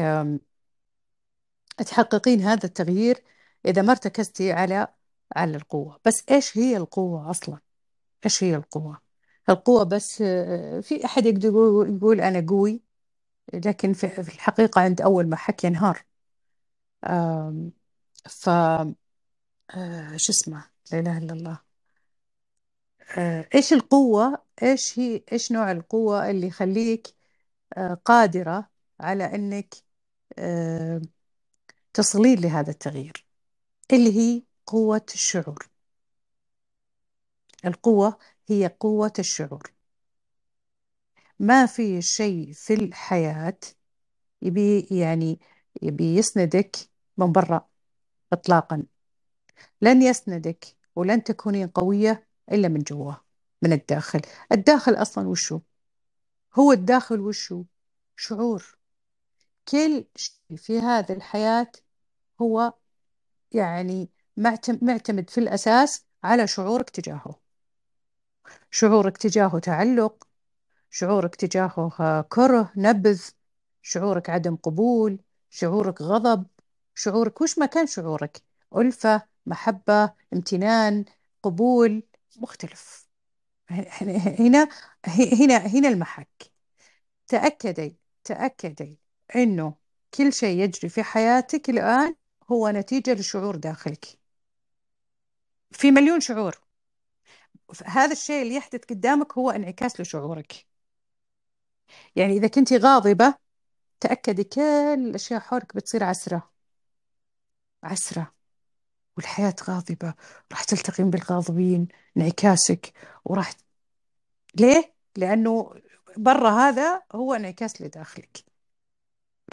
تحققين هذا التغيير إذا ما ارتكزتي على على القوة. بس إيش هي القوة أصلا؟ إيش هي القوة؟ القوة بس في أحد يقدر يقول يقول أنا قوي لكن في في الحقيقة عند أول ما حكي ينهار. ف آه، شو اسمه؟ لا إله إلا الله. آه، إيش القوة؟ إيش هي إيش نوع القوة اللي يخليك آه، قادرة على إنك تصلين لهذا التغيير؟ اللي هي قوة الشعور. القوة هي قوة الشعور. ما في شيء في الحياة يبي يعني يبي يسندك من برا إطلاقا. لن يسندك ولن تكونين قوية إلا من جوا من الداخل. الداخل أصلا وشو؟ هو الداخل وشو؟ شعور. كل شيء في هذه الحياة هو يعني معتم- معتمد في الأساس على شعورك تجاهه. شعورك تجاهه تعلق شعورك تجاهه كره نبذ شعورك عدم قبول شعورك غضب. شعورك. وش ما كان شعورك؟ ألفة محبة امتنان قبول مختلف. هنا هنا هنا المحك. تأكدي تأكدي إنه كل شيء يجري في حياتك الآن هو نتيجة لشعور داخلك. في مليون شعور. هذا الشيء اللي يحدث قدامك هو انعكاس لشعورك. يعني إذا كنت غاضبة تأكدي كل الأشياء حولك بتصير عسرة. عسرة والحياة غاضبة راح تلتقين بالغاضبين انعكاسك. وراح ليه؟ لأنه برا هذا هو انعكاس لداخلك.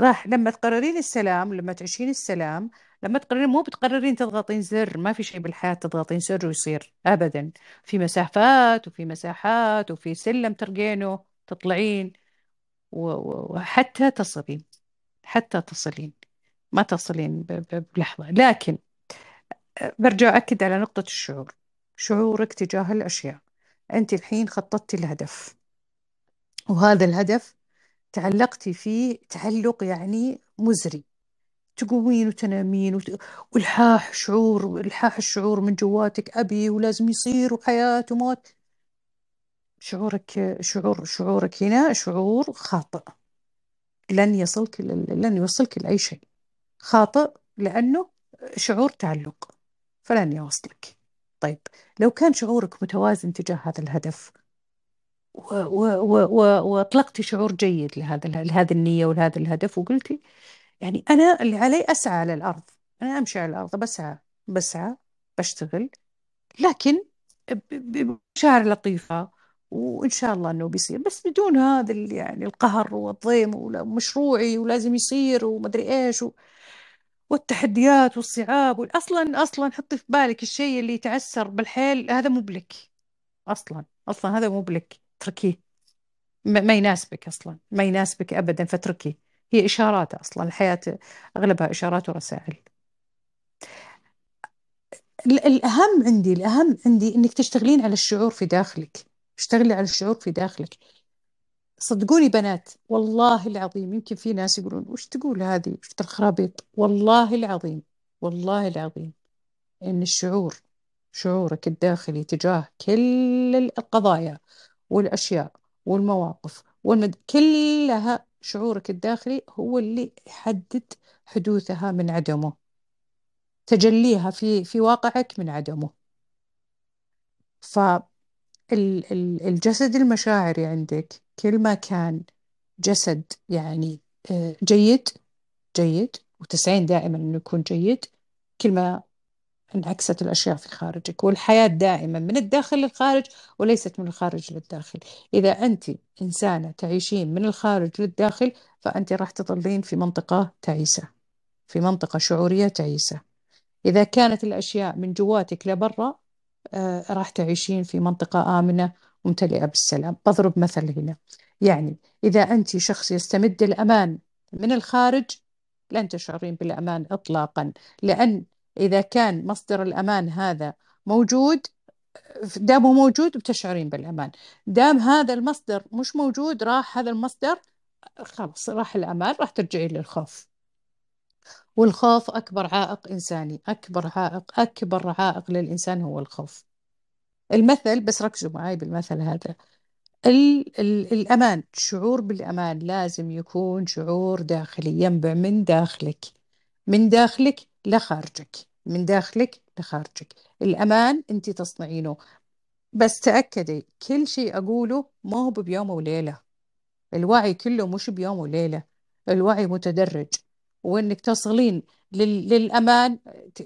راح لما تقررين السلام لما تعيشين السلام لما تقررين مو بتقررين تضغطين زر ما في شيء بالحياة تضغطين زر ويصير أبدا. في مسافات وفي مساحات وفي سلم ترقينه تطلعين وحتى تصلين حتى تصلين. ما تصلين بلحظة. لكن برجع أكد على نقطة الشعور. شعورك تجاه الأشياء. أنت الحين خططتي الهدف وهذا الهدف تعلقتي فيه تعلق يعني مزري. تقومين وتنامين وت... والحاح شعور الحاح الشعور من جواتك. أبي ولازم يصير وحياة وموت. شعورك شعور شعورك هنا شعور خاطئ. لن يصلك لن يوصلك لأي شيء. خاطئ لأنه شعور تعلق. فلن يوصلك. طيب لو كان شعورك متوازن تجاه هذا الهدف وأطلقتي شعور جيد لهذا لهذه النية ولهذا الهدف وقلتي يعني أنا اللي علي أسعى على الأرض. أنا أمشي على الأرض بسعى بسعى بشتغل. لكن بمشاعر لطيفة وإن شاء الله أنه بيصير. بس بدون هذا يعني القهر والضيم ومشروعي ولازم يصير ومدري إيش و... والتحديات والصعاب أصلا أصلا حطي في بالك الشيء اللي يتعسر بالحيل هذا مو بلك. أصلا أصلا هذا مو بلك. اتركيه ما يناسبك أصلا ما يناسبك أبدا فاتركيه هي إشارات أصلا الحياة أغلبها إشارات ورسائل. الأهم عندي الأهم عندي إنك تشتغلين على الشعور في داخلك. اشتغلي على الشعور في داخلك. صدقوني بنات والله العظيم يمكن في ناس يقولون وش تقول هذه؟ وش الخرابيط؟ والله العظيم والله العظيم إن الشعور شعورك الداخلي تجاه كل القضايا والأشياء والمواقف والمد... كلها شعورك الداخلي هو اللي يحدد حدوثها من عدمه. تجليها في في واقعك من عدمه. فالجسد المشاعري عندك كل ما كان جسد يعني آه، جيد جيد وتسعين دائما إنه يكون جيد كل ما انعكست الأشياء في خارجك والحياة دائما من الداخل للخارج وليست من الخارج للداخل. إذا أنت إنسانة تعيشين من الخارج للداخل فأنت راح تظلين في منطقة تعيسة في منطقة شعورية تعيسة. إذا كانت الأشياء من جواتك لبرا آه راح تعيشين في منطقة آمنة ممتلئة بالسلام. بضرب مثل هنا. يعني إذا أنت شخص يستمد الأمان من الخارج لن تشعرين بالأمان إطلاقا. لأن إذا كان مصدر الأمان هذا موجود دامه موجود بتشعرين بالأمان. دام هذا المصدر مش موجود راح هذا المصدر خلاص راح الأمان راح ترجعين للخوف. والخوف أكبر عائق إنساني. أكبر عائق أكبر عائق للإنسان هو الخوف. المثل بس ركزوا معي بالمثل هذا. ال ال الأمان شعور بالأمان لازم يكون شعور داخلي ينبع من داخلك. من داخلك لخارجك. من داخلك لخارجك. الأمان أنت تصنعينه. بس تأكدي كل شيء أقوله ما هو بيوم وليلة. الوعي كله مش بيوم وليلة. الوعي متدرج. وإنك تصلين للأمان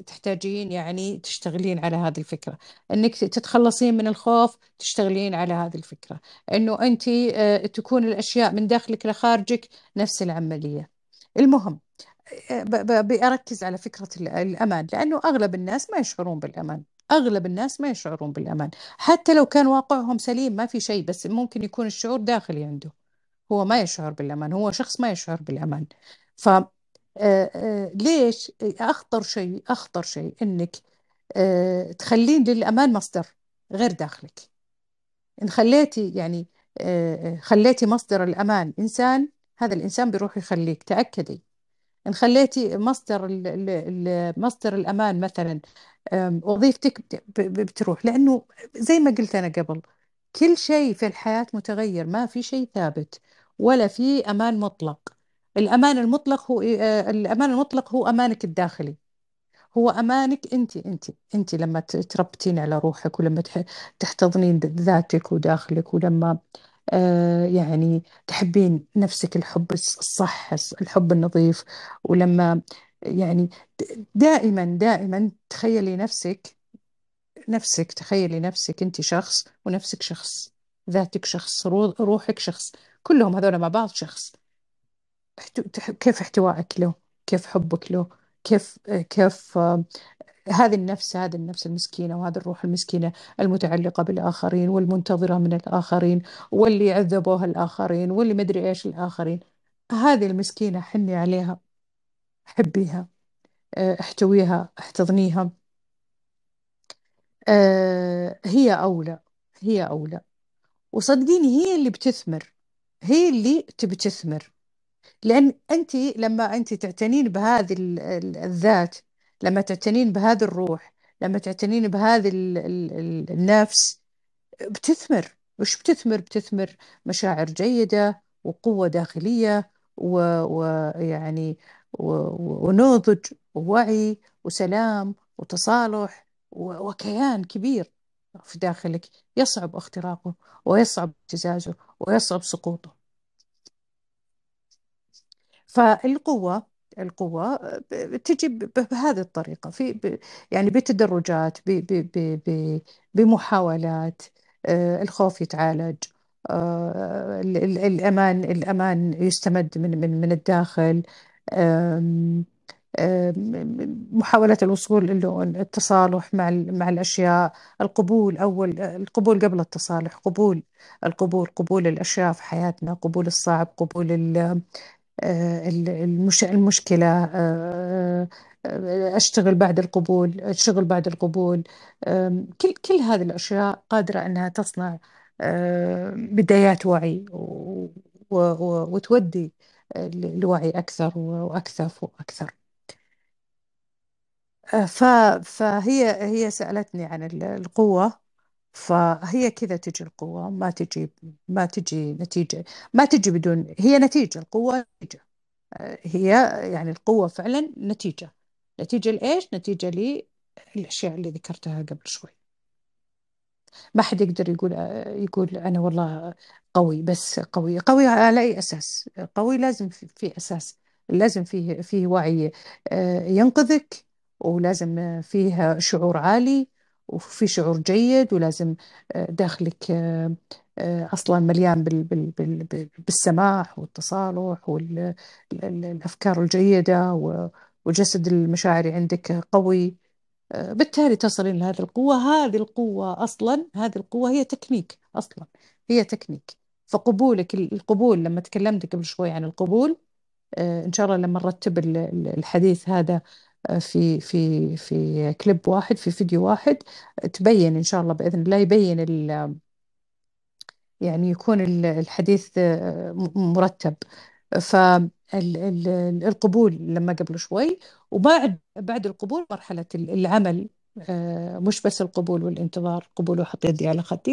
تحتاجين يعني تشتغلين على هذه الفكرة. إنك تتخلصين من الخوف تشتغلين على هذه الفكرة. إنه أنت آه، تكون الأشياء من داخلك لخارجك نفس العملية. المهم بأركز على فكرة الأمان لأنه أغلب الناس ما يشعرون بالأمان. أغلب الناس ما يشعرون بالأمان. حتى لو كان واقعهم سليم ما في شيء بس ممكن يكون الشعور داخلي عنده. هو ما يشعر بالأمان هو شخص ما يشعر بالأمان. ف آه، آه، ليش؟ أخطر شيء أخطر شيء إنك آه، تخلين للأمان مصدر غير داخلك. إن خليتي يعني خليتي مصدر الأمان إنسان هذا الإنسان بيروح يخليك تأكدي. إن خليتي مصدر مصدر الأمان مثلا وظيفتك بتروح. لأنه زي ما قلت أنا قبل كل شيء في الحياة متغير ما في شيء ثابت ولا في أمان مطلق. الأمان المطلق هو آه، الأمان المطلق هو أمانك الداخلي. هو أمانك أنت أنت أنت لما تربتين على روحك ولما تح- تحتضنين ذاتك وداخلك ولما آه يعني تحبين نفسك الحب الص- الصح الحب النظيف ولما يعني دائما دائما تخيلي نفسك نفسك تخيلي نفسك أنت شخص ونفسك شخص ذاتك شخص رو- روحك شخص كلهم هذول مع بعض شخص. كيف احتوائك له؟ كيف حبك له؟ كيف كيف آه، هذه النفس هذه النفس المسكينة وهذه الروح المسكينة المتعلقة بالآخرين والمنتظرة من الآخرين واللي عذبوها الآخرين واللي مدري إيش الآخرين. هذه المسكينة حني عليها حبيها آه، أحتويها أحتضنيها. آه، هي أولى هي أولى. وصدقيني هي اللي بتثمر هي اللي تبي تثمر. لأن أنت لما أنت تعتنين بهذه ال- ال- الذات لما تعتنين بهذه الروح لما تعتنين بهذه ال- ال- ال- النفس بتثمر. وش بتثمر؟ بتثمر مشاعر جيدة وقوة داخلية ويعني ونضج ووعي وسلام وتصالح و- وكيان كبير في داخلك. يصعب اختراقه ويصعب ابتزازه ويصعب سقوطه. فالقوة القوة تجي بهذه الطريقة في يعني بتدرجات بمحاولات آه، الخوف يتعالج آه، ال- ال- الأمان الأمان يستمد من من من الداخل محاولة الوصول التصالح مع مع الأشياء القبول أول القبول قبل التصالح قبول القبول قبول الأشياء في حياتنا قبول الصعب قبول. المشكلة آه، آه، أشتغل بعد القبول الشغل بعد القبول كل كل هذه الأشياء قادرة أنها تصنع آه، بدايات وعي. وتودي آه، لوعي أكثر وأكثر وأكثر آه،. فهي هي سألتني عن ال- القوة فهي كذا تجي القوة ما تجي ما تجي نتيجة ما تجي بدون هي نتيجة القوة نتيجة. هي يعني القوة فعلا نتيجة. نتيجة لإيش؟ نتيجة للأشياء اللي ذكرتها قبل شوي. ما حد يقدر يقول يقول أنا والله قوي بس قوي قوي على أي أساس؟ قوي لازم في, أساس. لازم فيه فيه وعي آه، ينقذك ولازم آه، فيه شعور عالي وفي شعور جيد ولازم آه، داخلك آه، آه، أصلا مليان بال بال بال بال- بالسماح والتصالح والأفكار الجيدة و- والجسد المشاعري عندك قوي. بالتالي تصلين لهذه القوة. هذه القوة أصلا هذه القوة هي تكنيك أصلا هي تكنيك. فقبولك القبول لما تكلمت قبل شوي عن القبول إن شاء الله لما نرتب ال- ال- الحديث هذا في في في كليب واحد في فيديو واحد تبين إن شاء الله بإذن الله يبين ال- يعني يكون ال- الحديث آه، مرتب. فالقبول لما قبل شوي وبعد بعد القبول مرحلة ال- العمل آه، مش بس القبول والانتظار قبول وحط يدي على خدي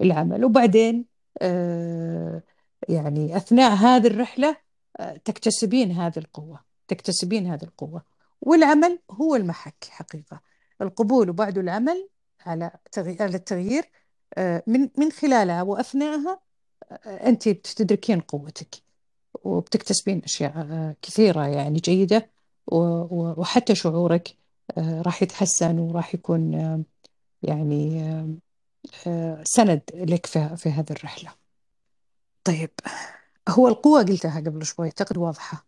العمل. وبعدين آه، يعني أثناء هذه الرحلة آه، تكتسبين هذه القوة تكتسبين هذه القوة. والعمل هو المحك حقيقة. القبول وبعده العمل على على التغيير آه، من من خلالها وأثناءها آه، أنت بتدركين قوتك وبتكتسبين أشياء آه، كثيرة يعني و- وحتى شعورك راح يتحسن وراح يكون يعني سند لك في هذه الرحلة. طيب هو القوة قلتها قبل شوي أعتقد واضحة.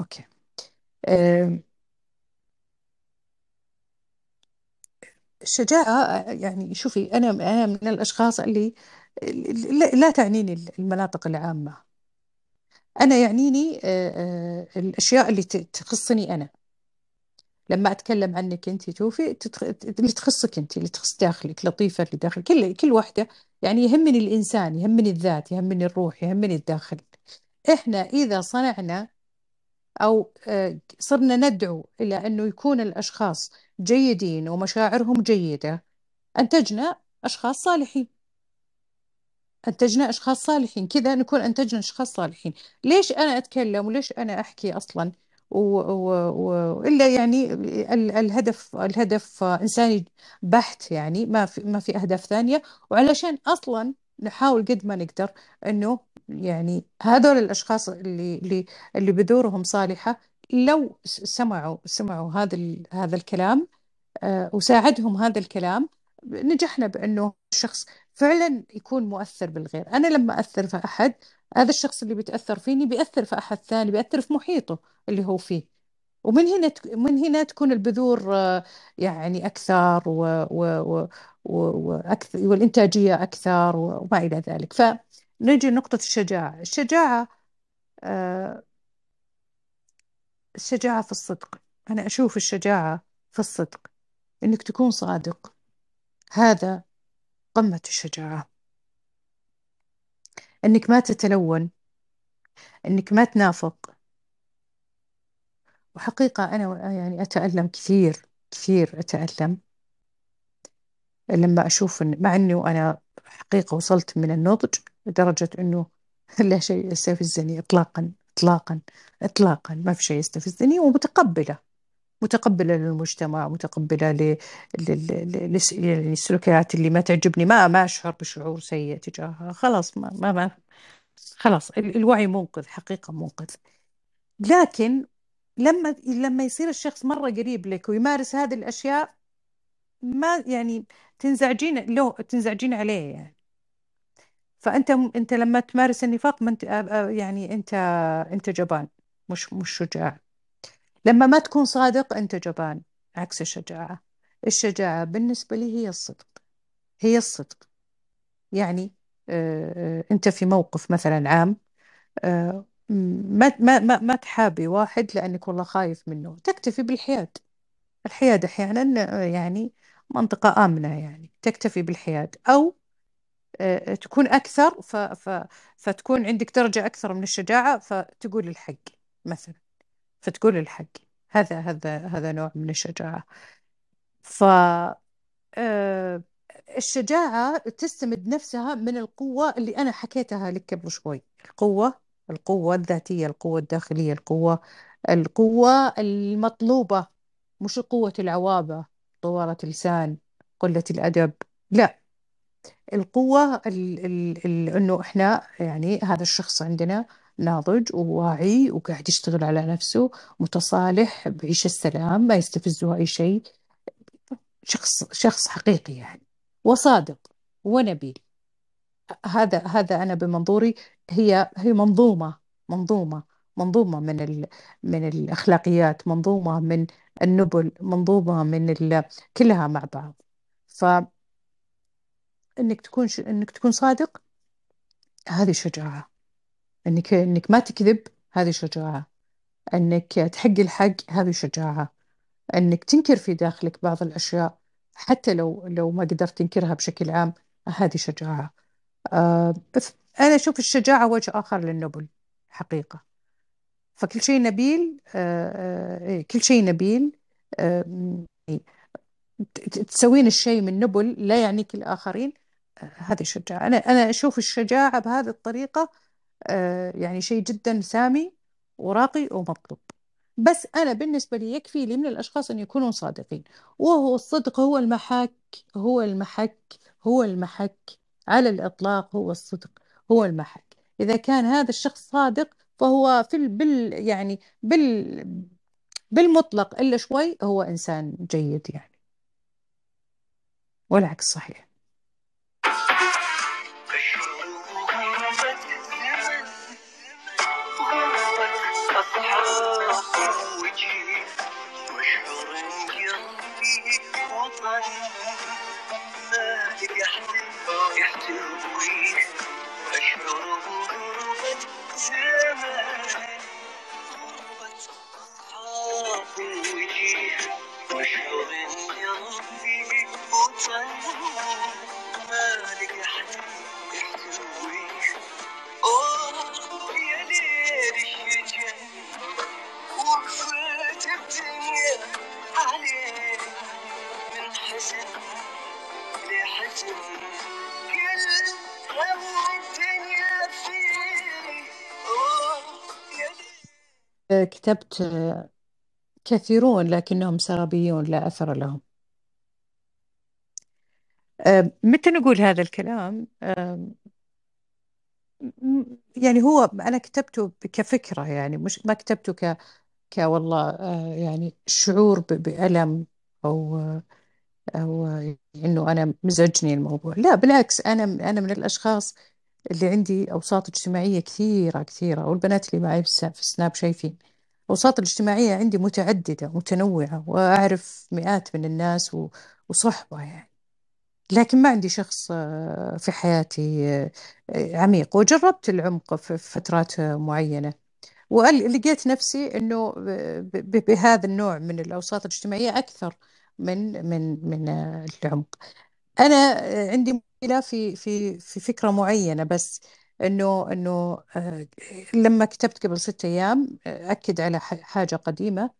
أوكي. آه، الشجاعة يعني شوفي أنا أنا من الأشخاص اللي لا تعنيني المناطق العامة. أنا يعنيني آه، آه، الأشياء اللي تخصني أنا. لما أتكلم عنك أنت توفي. اللي تخصك أنت اللي تخص داخلك لطيفة اللي داخل كل كل واحدة يعني يهمني الإنسان يهمني الذات يهمني الروح يهمني الداخل. إحنا إذا صنعنا أو آه، صرنا ندعو إلى أنه يكون الأشخاص جيدين ومشاعرهم جيدة. أنتجنا أشخاص صالحين. أنتجنا أشخاص صالحين. كذا نكون أنتجنا أشخاص صالحين. ليش أنا أتكلم وليش أنا أحكي أصلا؟ و... و... و... إلا يعني ال... الهدف الهدف إنساني بحت يعني ما في ما في أهداف ثانية. وعلشان أصلا نحاول قد ما نقدر إنه يعني هذول الأشخاص اللي اللي اللي بذورهم صالحة لو سمعوا سمعوا هذا. هذا الكلام آه، وساعدهم هذا الكلام نجحنا بأنه الشخص فعلا يكون مؤثر بالغير أنا لما أثر في أحد هذا الشخص اللي بيتأثر فيني بيأثر في أحد ثاني بيأثر في محيطه اللي هو فيه ومن هنا من هنا تكون البذور آه، يعني أكثر و و و وأكثر والإنتاجية أكثر وما إلى ذلك. فنجي لنقطة الشجاعة. الشجاعة آه، الشجاعة في الصدق. أنا أشوف الشجاعة في الصدق إنك تكون صادق. هذا قمة الشجاعة. إنك ما تتلون إنك ما تنافق. وحقيقة أنا يعني أتألم كثير كثير أتألم. لما أشوف إن مع إنه أنا حقيقة وصلت من النضج لدرجة إنه لا شيء يستفزني إطلاقا إطلاقا إطلاقا ما في شيء يستفزني ومتقبلة متقبلة للمجتمع متقبلة. للسلوكيات اللي ما تعجبني ما ما أشعر بشعور سيء تجاهها خلاص ما ما, ما خلاص الوعي منقذ حقيقة منقذ لكن لما لما يصير الشخص مرة قريب لك ويمارس هذه الأشياء ما يعني تنزعجين له تنزعجين عليه يعني. فأنت أنت لما تمارس النفاق ما أنت يعني أنت أنت جبان مش مش شجاع. لما ما تكون صادق أنت جبان عكس الشجاعة. الشجاعة بالنسبة لي هي الصدق هي الصدق. يعني أنت في موقف مثلا عام ما ما ما ما تحابي واحد لأنك والله خايف منه. تكتفي بالحياد. الحياد أحيانا يعني منطقة آمنة يعني تكتفي بالحياد. أو تكون أكثر ف ف فتكون عندك درجة أكثر من الشجاعة فتقول الحق مثلا. فتقول الحق. هذا هذا هذا نوع من الشجاعة. ف آه، الشجاعة تستمد نفسها من القوة اللي أنا حكيتها لك قبل شوي. القوة القوة الذاتية القوة الداخلية القوة القوة المطلوبة مش قوة العوابة. طوالة اللسان قلة الأدب. لا القوة ال ال ال إنه إحنا يعني هذا الشخص عندنا ناضج وواعي وقاعد يشتغل على نفسه متصالح بعيش السلام ما يستفزه أي شيء. شخص شخص حقيقي يعني وصادق ونبيل هذا هذا أنا بمنظوري هي هي منظومة منظومة منظومة من من الأخلاقيات منظومة من النبل منظومة من كلها مع بعض. ف إنك تكون ش... إنك تكون صادق هذه شجاعة. إنك إنك ما تكذب هذه شجاعة. إنك تحق الحق هذه شجاعة. إنك تنكر في داخلك بعض الأشياء حتى لو لو ما قدرت تنكرها بشكل عام هذه شجاعة. آه أنا أشوف الشجاعة وجه آخر للنبل حقيقة. فكل شيء نبيل آه آه كل شيء نبيل آه تسوين الشيء من نبل لا يعنيك الآخرين. هذه الشجاعة أنا أنا أشوف الشجاعة بهذه الطريقة يعني شيء جدا سامي وراقي ومطلوب. بس أنا بالنسبة لي يكفي لي من الأشخاص أن يكونوا صادقين. وهو الصدق هو المحك هو المحك هو المحك على الإطلاق هو الصدق هو المحك. إذا كان هذا الشخص صادق فهو في بال يعني بال بالمطلق إلا شوي هو إنسان جيد يعني. والعكس صحيح. يحتل حروف غربة زمان غربة أطراف وجيه واشعر يا ربي من وطن ما لك حد أوه يا ليل الشجن وقفت الدنيا عليه من حزن لحزن كتبت كثيرون لكنهم سرابيون لا أثر لهم. متى نقول هذا الكلام؟ يعني هو أنا كتبته كفكرة يعني مش ما كتبته ك ك والله آه، يعني شعور بألم أو أو إنه أنا مزعجني الموضوع. لا بالعكس أنا أنا من الأشخاص اللي عندي أوساط اجتماعية كثيرة كثيرة والبنات اللي معي في الس- في السناب شايفين. الأوساط الاجتماعية عندي متعددة متنوعة وأعرف مئات من الناس وصحبة يعني. لكن ما عندي شخص آه، في حياتي آه، عميق. وجربت العمق في فترات معينة. ولقيت نفسي إنه بهذا النوع من الأوساط الاجتماعية أكثر من من من العمق. أنا آه، عندي مشكله في في في فكرة معينة بس إنه إنه آه، لما كتبت قبل ستة أيام آه، أكد على ح- حاجة قديمة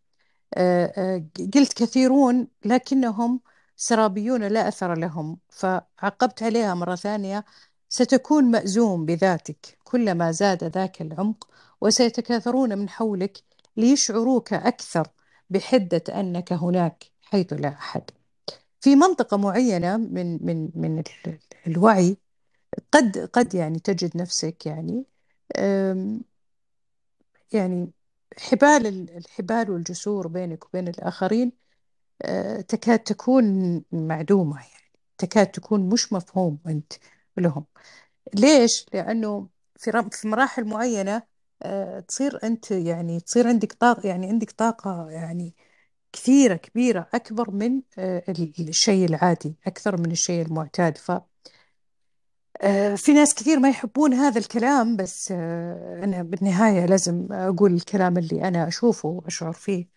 آه، آه، قلت كثيرون لكنهم سرابيون لا أثر لهم فعقبت عليها مرة ثانية ستكون مأزوم بذاتك كلما زاد ذاك العمق وسيتكاثرون من حولك ليشعروك أكثر بحدة أنك هناك حيث لا أحد. في منطقة معينة من من من ال- الوعي قد قد يعني تجد نفسك يعني يعني حبال ال- الحبال والجسور بينك وبين الآخرين آه، تكاد تكون معدومة يعني تكاد تكون مش مفهوم أنت لهم ليش؟ لأنه في في مراحل معينة آه، تصير أنت يعني تصير عندك طاقة يعني عندك طاقة يعني كثيرة كبيرة أكبر من آه، ال- الشيء العادي أكثر من الشيء المعتاد. ف آه، في ناس كثير ما يحبون هذا الكلام بس آه، أنا بالنهاية لازم أقول الكلام اللي أنا أشوفه وأشعر فيه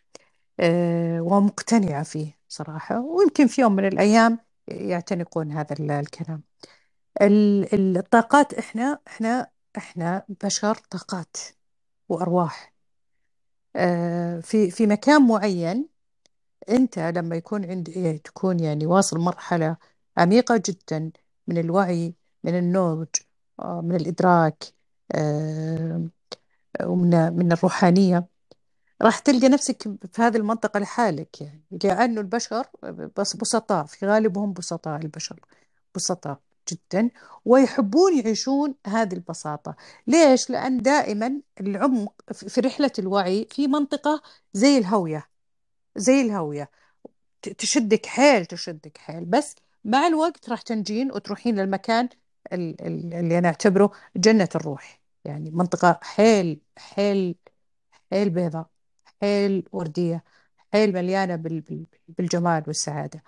ومقتنعة فيه صراحة. ويمكن في يوم من الأيام يعتنقون هذا ال- الكلام. ال- ال- الطاقات إحنا إحنا إحنا بشر طاقات وأرواح. في في مكان معين أنت لما يكون عند إيه، تكون يعني واصل مرحلة عميقة جدا من الوعي من النضج آه، من الإدراك آه، ومن من الروحانية راح تلقى نفسك في هذه المنطقة لحالك يعني. لأنه البشر بس بسطاء في غالبهم بسطاء البشر بسطاء جدا ويحبون يعيشون هذه البساطة. ليش؟ لأن دائما العمق في رحلة الوعي في منطقة زي الهوية. زي الهوية ت- تشدك حيل تشدك حيل. بس مع الوقت راح تنجين وتروحين للمكان ال- ال- اللي أنا أعتبره جنة الروح. يعني منطقة حيل حيل حيل بيضاء حيل وردية حيل بال- بالجمال والسعادة.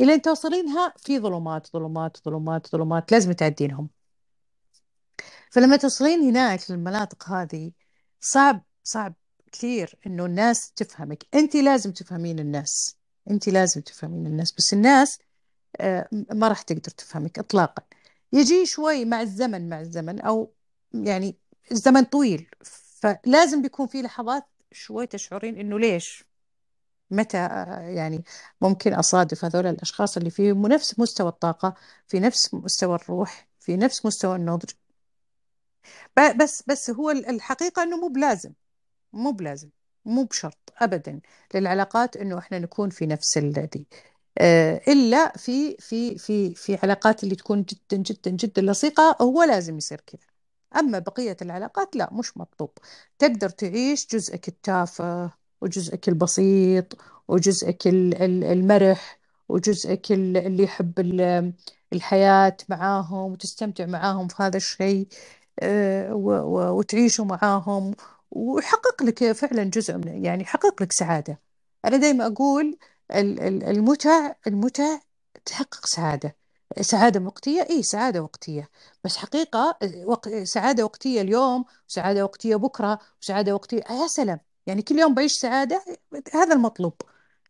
إلى أن توصلينها في ظلمات ظلمات ظلمات ظلمات لازم تعدينهم. فلما توصلين هناك للمناطق هذه صعب صعب كثير إنه الناس تفهمك. أنت لازم تفهمين الناس. أنت لازم تفهمين الناس. بس الناس آه، ما راح تقدر تفهمك إطلاقا. يجي شوي مع الزمن مع الزمن أو يعني الزمن طويل. فلازم بيكون في لحظات شوي تشعرين إنه ليش؟ متى آه، يعني ممكن أصادف هذول الأشخاص اللي فيهم نفس مستوى الطاقة في نفس مستوى الروح في نفس مستوى النضج. بس بس هو الحقيقة إنه مو بلازم. مو بلازم مو بشرط أبدا. للعلاقات إنه إحنا نكون في نفس الذي. آه، إلا في في في في علاقات اللي تكون جدا جدا جدا لصيقة هو لازم يصير كذا. أما بقية العلاقات لا مش مطلوب. تقدر تعيش جزءك التافه وجزءك البسيط وجزءك ال- ال- المرح وجزءك ال- اللي يحب ال- الحياة معاهم وتستمتع معاهم في هذا الشيء آه، وتعيشوا معاهم ويحقق لك فعلا جزء من يعني يحقق لك سعادة. أنا دايما أقول ال- ال- المتع المتع تحقق سعادة. سعادة وقتية إيه سعادة وقتية. بس حقيقة. سعادة وقتية اليوم وسعادة وقتية بكرة وسعادة وقتية يا سلام. يعني كل يوم بعيش سعادة هذا المطلوب.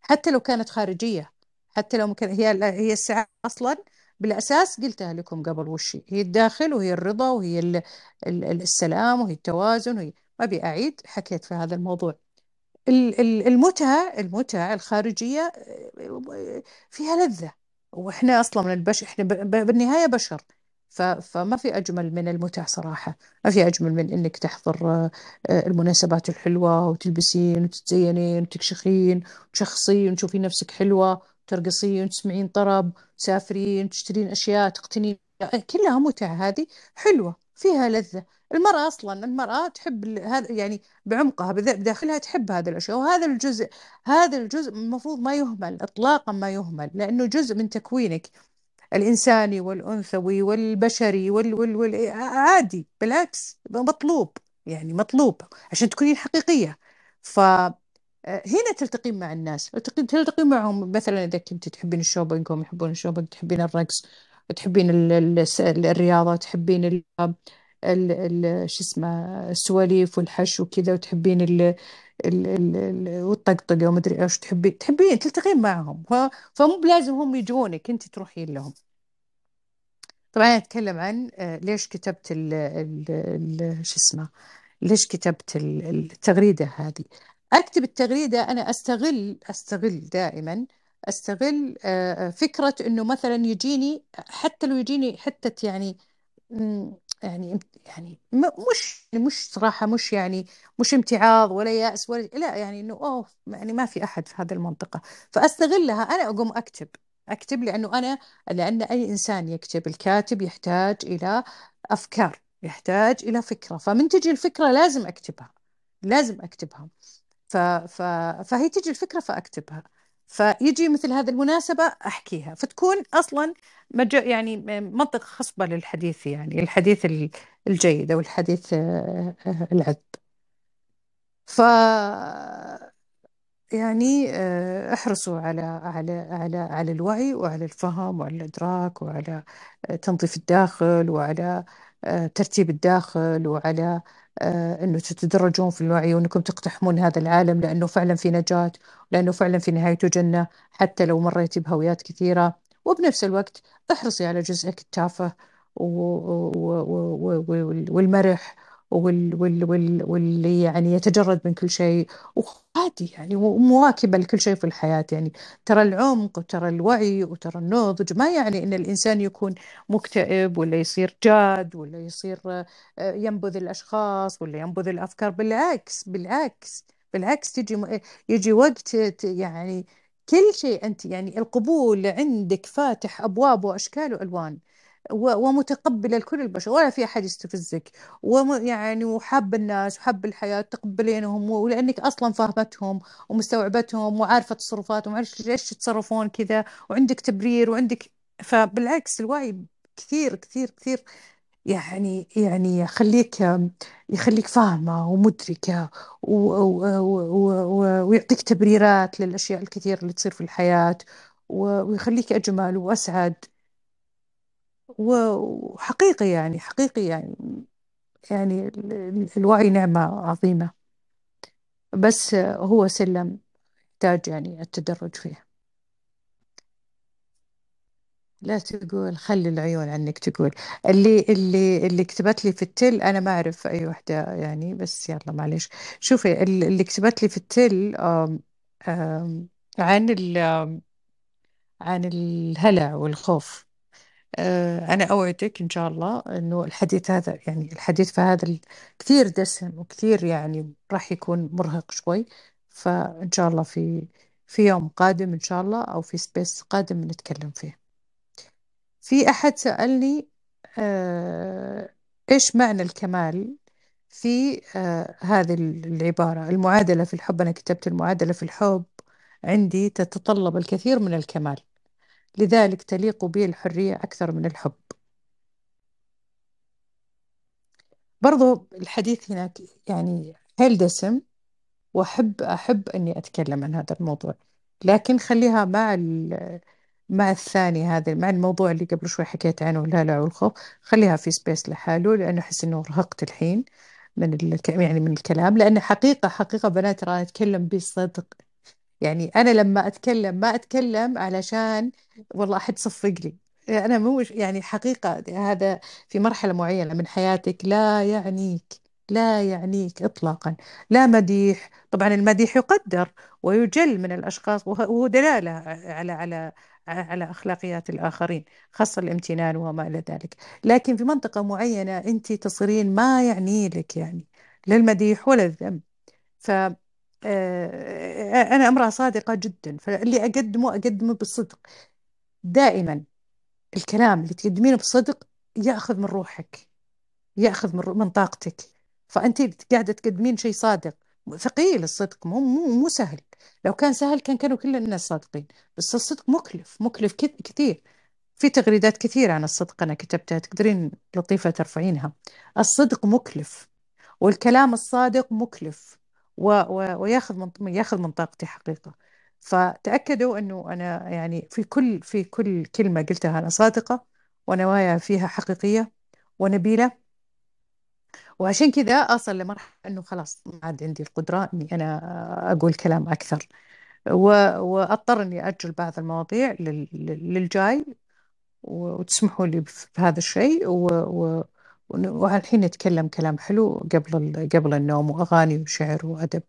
حتى لو كانت خارجية حتى لو كان هي هي السعادة أصلا بالأساس قلتها لكم قبل وش هي الداخل وهي الرضا وهي ال- ال- السلام وهي التوازن وهي ما أبي أعيد حكيت في هذا الموضوع. ال- ال- المتعة المتعة الخارجية فيها لذة. وإحنا أصلا من البشر ب- بالنهاية بشر. فما في أجمل من المتع صراحة. ما في أجمل من إنك تحضر آه، المناسبات الحلوة وتلبسين وتتزينين وتكشخين وتشخصين وتشوفين نفسك حلوة ترقصين وتسمعين طرب تسافرين تشترين أشياء تقتنين. كلها متع هذه حلوة فيها لذة. المرأة أصلا المرأة تحب هذا يعني بعمقها بداخلها تحب هذه الأشياء وهذا الجزء هذا الجزء المفروض ما يهمل إطلاقا ما يهمل لأنه جزء من تكوينك الإنساني والأنثوي والبشري وال وال وال عادي بالعكس مطلوب يعني مطلوب عشان تكونين حقيقية. فهنا تلتقين مع الناس تلتقين معهم مثلا إذا كنت تحبين ال shopping هم يحبون ال shopping تحبين الرقص تحبين الرياضة تحبين شو اسمه السواليف والحش وكذا وتحبين ال ال ال ال والطقطقة ومدري إيش تحبين تحبين تلتقين معهم. فمو بلازم هم يجونك أنت تروحين لهم. طبعا أنا أتكلم عن آه، ليش كتبت ال شو اسمه ليش كتبت ال- التغريدة هذه. أكتب التغريدة أنا أستغل أستغل دائما أستغل آه، آه، فكرة إنه مثلا يجيني حتى لو يجيني حتى يعني يعني يعني مش مش صراحة مش يعني مش امتعاض ولا يأس ولا لا يعني إنه أوه يعني ما في أحد في هذه المنطقة. فأستغلها أنا أقوم أكتب أكتب لأنه أنا لأن أي إنسان يكتب الكاتب يحتاج إلى أفكار يحتاج إلى فكرة. فمن تجي الفكرة لازم أكتبها لازم أكتبها. ف... ف... فهي تجي الفكرة فأكتبها. فيجي مثل هذه المناسبة أحكيها فتكون أصلا. يعني منطق خصبة للحديث يعني الحديث ال- الجيد أو الحديث آه، آه، العذب ف يعني آه، احرصوا على على على على الوعي وعلى الفهم وعلى الإدراك وعلى تنظيف الداخل وعلى ترتيب الداخل وعلى إنه تتدرجون في الوعي وإنكم تقتحمون هذا العالم لأنه فعلا في نجاة لأنه فعلا في نهايته جنة حتى لو مريتي بهويات كثيرة. وبنفس الوقت احرصي على جزءك التافه والمرح. وال وال وال واللي يعني يتجرد من كل شيء وعادي يعني ومواكبة لكل شيء في الحياة يعني. ترى العمق وترى الوعي وترى النضج ما يعني أن الإنسان يكون مكتئب ولا يصير جاد ولا يصير آه، ينبذ الأشخاص ولا ينبذ الأفكار. بالعكس بالعكس بالعكس تجي يجي وقت يعني كل شيء أنت يعني القبول عندك فاتح أبواب وأشكال وألوان. و- ومتقبلة لكل البشر ولا في أحد يستفزك. وم يعني وحاب الناس وحاب الحياة تقبلينهم ولأنك أصلا فاهمتهم ومستوعبتهم وعارفة تصرفاتهم وعارفة ليش يتصرفون كذا وعندك تبرير وعندك فبالعكس الوعي كثير كثير كثير. يعني يعني يخليك يخليك فاهمة ومدركة ويعطيك تبريرات للأشياء الكثيرة اللي تصير في الحياة ويخليك أجمل وأسعد. وحقيقي يعني حقيقي يعني يعني ال- ال- الوعي نعمة عظيمة. بس هو سلم يحتاج يعني التدرج فيه لا تقول خلي العيون عنك تقول. اللي اللي اللي كتبت لي في التل أنا ما أعرف أي وحدة يعني بس يلا معليش. شوفي ال- اللي كتبت لي في التل آم آم عن ال عن الهلع والخوف. أنا أوعدك إن شاء الله إنه الحديث هذا يعني الحديث في هذا كثير دسم وكثير يعني راح يكون مرهق شوي. فإن شاء الله في في يوم قادم إن شاء الله أو في space قادم نتكلم فيه. في أحد سألني آه، إيش معنى الكمال في آه، هذه العبارة؟ المعادلة في الحب أنا كتبت المعادلة في الحب عندي تتطلب الكثير من الكمال. لذلك تليق بي الحرية أكثر من الحب برضو الحديث هناك يعني حيل دسم وأحب أحب أني أتكلم عن هذا الموضوع لكن خليها مع مع الثاني هذا مع الموضوع اللي قبل شوي حكيت عنه الهلع والخوف خليها في سبيس لحاله لأنه أحس أنه رهقت الحين من. يعني من الكلام لأن حقيقة حقيقة بنات ترى أتكلم بصدق يعني أنا لما أتكلم ما أتكلم علشان والله أحد صفق لي. أنا مو يعني حقيقة هذا في مرحلة معينة من حياتك لا يعنيك لا يعنيك إطلاقا لا مديح. طبعا المديح يقدر ويجل من الأشخاص وه- وهو دلالة على على على أخلاقيات الآخرين خاصة الامتنان وما إلى ذلك. لكن في منطقة معينة أنت تصيرين ما يعني لك يعني لا المديح ولا الذم ف أنا امرأة صادقة جدا فاللي أقدمه أقدمه بالصدق. دائما الكلام اللي تقدمينه بصدق يأخذ من روحك يأخذ من من طاقتك. فأنت قاعدة تقدمين شيء صادق. ثقيل الصدق مو مو مو سهل. لو كان سهل كان كانوا كل الناس صادقين بس الصدق مكلف مكلف كثير. في تغريدات كثير عن الصدق أنا كتبتها تقدرين لطيفة ترفعينها. الصدق مكلف والكلام الصادق مكلف. و و وياخذ من ياخذ من طاقتي حقيقة. فتأكدوا أنه أنا يعني في كل في كل كلمة قلتها أنا صادقة ونوايا فيها حقيقية ونبيلة. وعشان كذا أصل لمرحلة أنه خلاص ما عاد عندي القدرة أني أنا أقول كلام أكثر. و... وأضطر أني أجل بعض المواضيع لل... لل- للجاي وتسمحوا لي بهذا الشيء و... و... والحين نتكلم كلام حلو قبل. قبل النوم وأغاني وشعر وأدب